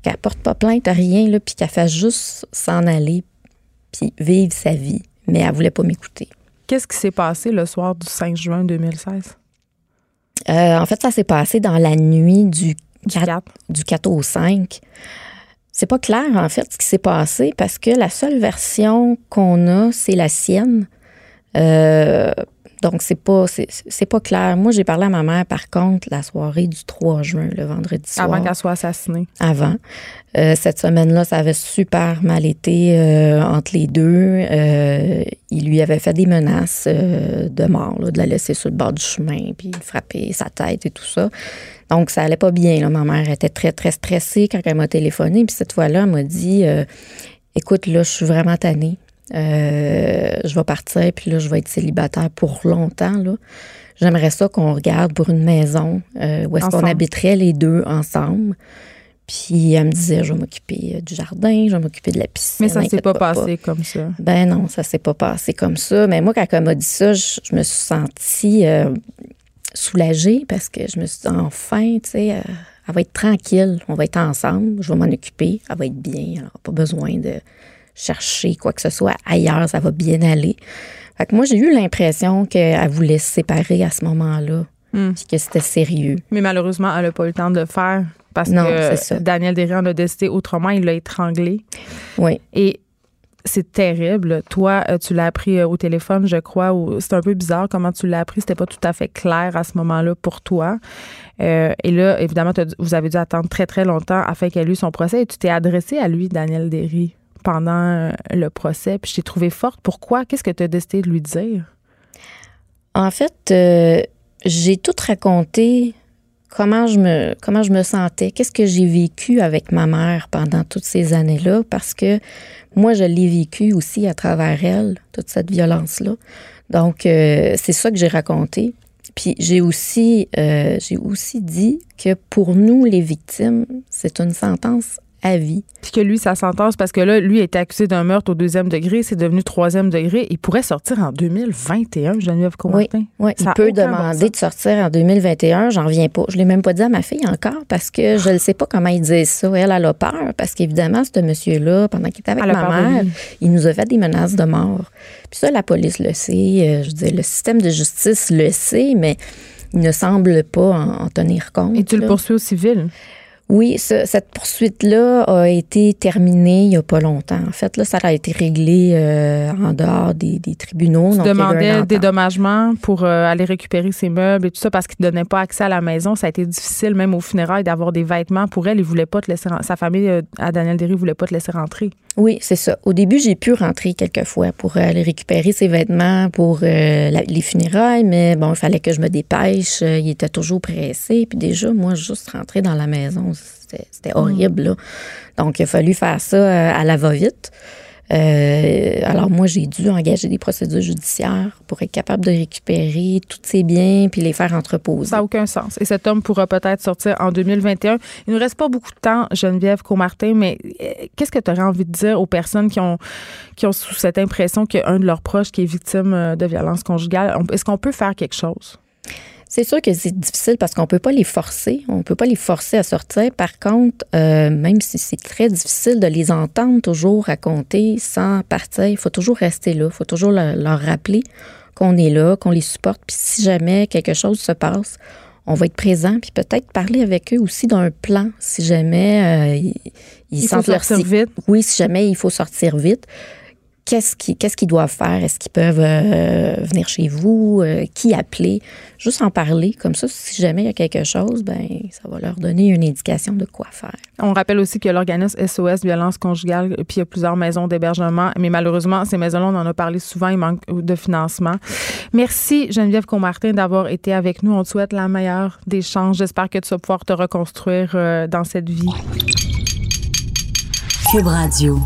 qu'elle porte pas plainte à rien, là, puis qu'elle fasse juste s'en aller, puis vivre sa vie. Mais elle voulait pas m'écouter. Qu'est-ce qui s'est passé le soir du 5 juin 2016? Euh, en fait, ça s'est passé dans la nuit du Du 4 4. du 4 au 5. C'est pas clair, en fait, ce qui s'est passé parce que la seule version qu'on a, c'est la sienne. Euh, donc, c'est pas, c'est, c'est pas clair. Moi, j'ai parlé à ma mère, par contre, la soirée du 3 juin, le vendredi soir. Avant qu'elle soit assassinée. Avant. Euh, cette semaine-là, ça avait super mal été euh, entre les deux. Euh, il lui avait fait des menaces de mort, là, de la laisser sur le bord du chemin, puis de frapper sa tête et tout ça. Donc, ça allait pas bien. Là. Ma mère était très, très stressée quand elle m'a téléphoné. Puis cette fois-là, elle m'a dit Écoute, là, je suis vraiment tannée. Euh, je vais partir, puis là, je vais être célibataire pour longtemps. Là. J'aimerais ça qu'on regarde pour une maison euh, où est-ce qu'on habiterait les deux ensemble. Puis elle me disait, je vais m'occuper euh, du jardin, je vais m'occuper de la piscine. Mais ça s'est pas passé comme ça. Ben non, ça s'est pas passé comme ça. Mais moi, quand elle m'a dit ça, je, je me suis sentie euh, soulagée parce que je me suis dit, enfin, tu sais, euh, elle va être tranquille, on va être ensemble, je vais m'en occuper, elle va être bien, elle n'aura pas besoin de chercher quoi que ce soit ailleurs, ça va bien aller. Fait que moi, j'ai eu l'impression qu'elle voulait se séparer à ce moment-là, Hmm. puis que c'était sérieux. Mais malheureusement, elle n'a pas eu le temps de le faire parce Non, que. Daniel Derry en a décidé autrement. Il l'a étranglé. Oui. Et c'est terrible. Toi, euh, tu l'as appris euh, au téléphone, je crois. C'est un peu bizarre comment tu l'as appris. C'était pas tout à fait clair à ce moment-là pour toi. Euh, et là, évidemment, vous avez dû attendre très, très longtemps afin qu'elle ait eu son procès. Et tu t'es adressé à lui, Daniel Derry, pendant euh, le procès. Puis je t'ai trouvé forte. Pourquoi? Qu'est-ce que tu as décidé de lui dire? En fait, euh, j'ai tout raconté comment je me comment je me sentais, qu'est-ce que j'ai vécu avec ma mère pendant toutes ces années-là parce que moi je l'ai vécu aussi à travers elle toute cette violence là. Donc euh, c'est ça que j'ai raconté. Puis j'ai aussi j'ai aussi dit que pour nous les victimes, c'est une sentence à vie. Puis que lui, sa sentence, parce que là, lui été accusé d'un meurtre au deuxième degré, c'est devenu troisième degré. Il pourrait sortir en 2021, Geneviève Constantin. Oui, Ça il peut bon demander de sortir en 2021. J'en reviens pas. Je l'ai même pas dit à ma fille encore parce que je ne sais pas comment il dit ça. Elle, elle a peur parce qu'évidemment, ce monsieur-là, pendant qu'il était avec Elle ma mère, il nous a fait des menaces de mort. Puis ça, la police le sait. Euh, Je veux dire, le système de justice le sait, mais il ne semble pas en, en tenir compte. Et tu le poursuis au civil? Oui, ce- cette poursuite-là a été terminée il n'y a pas longtemps. En fait, là, ça a été réglé euh, en dehors des, des tribunaux. Tu Donc, demandais dédommagement pour euh, aller récupérer ses meubles et tout ça parce qu'il ne donnait pas accès à la maison. Ça a été difficile, même au funérailles, d'avoir des vêtements pour elle. Il voulait pas te laisser Sa famille, euh, à Daniel Derry, voulait pas te laisser rentrer. Oui, c'est ça. Au début, j'ai pu rentrer quelques fois pour aller récupérer ses vêtements pour la- les funérailles, mais bon, il fallait que je me dépêche. Il était toujours pressé. Puis déjà, moi, juste rentrer dans la maison, c'était horrible. Donc, il a fallu faire ça euh, à la va-vite. Euh, alors, moi, j'ai dû engager des procédures judiciaires pour être capable de récupérer tous ses biens puis les faire entreposer. Ça n'a aucun sens. Et cet homme pourra peut-être sortir en 2021. Il ne nous reste pas beaucoup de temps, Geneviève Comartin, mais euh, qu'est-ce que tu aurais envie de dire aux personnes qui ont, sous cette impression qu'un de leurs proches qui est victime de violence conjugale? On- Est-ce qu'on peut faire quelque chose? C'est sûr que c'est difficile parce qu'on peut pas les forcer. On peut pas les forcer à sortir. Par contre, euh, même si c'est très difficile de les entendre toujours raconter sans partir, il faut toujours rester là. Il faut toujours leur, leur rappeler qu'on est là, qu'on les supporte. Puis si jamais quelque chose se passe, on va être présent. Puis peut-être parler avec eux aussi d'un plan si jamais euh, ils, ils Il faut sentent leur vite. Oui, si jamais il faut sortir vite. Qu'est-ce qu'ils qu'est-ce qu'ils doivent faire? Est-ce qu'ils peuvent euh, venir chez vous? Euh, qui appeler? Juste en parler. Comme ça, si jamais il y a quelque chose, ben ça va leur donner une indication de quoi faire. On rappelle aussi qu'il y a l'organisme SOS Violence conjugale, puis il y a plusieurs maisons d'hébergement. Mais malheureusement, ces maisons-là, on en a parlé souvent, il manque de financement. Merci, Geneviève Conmartin, d'avoir été avec nous. On te souhaite la meilleure des chances. J'espère que tu vas pouvoir te reconstruire euh, dans cette vie. Cube Radio.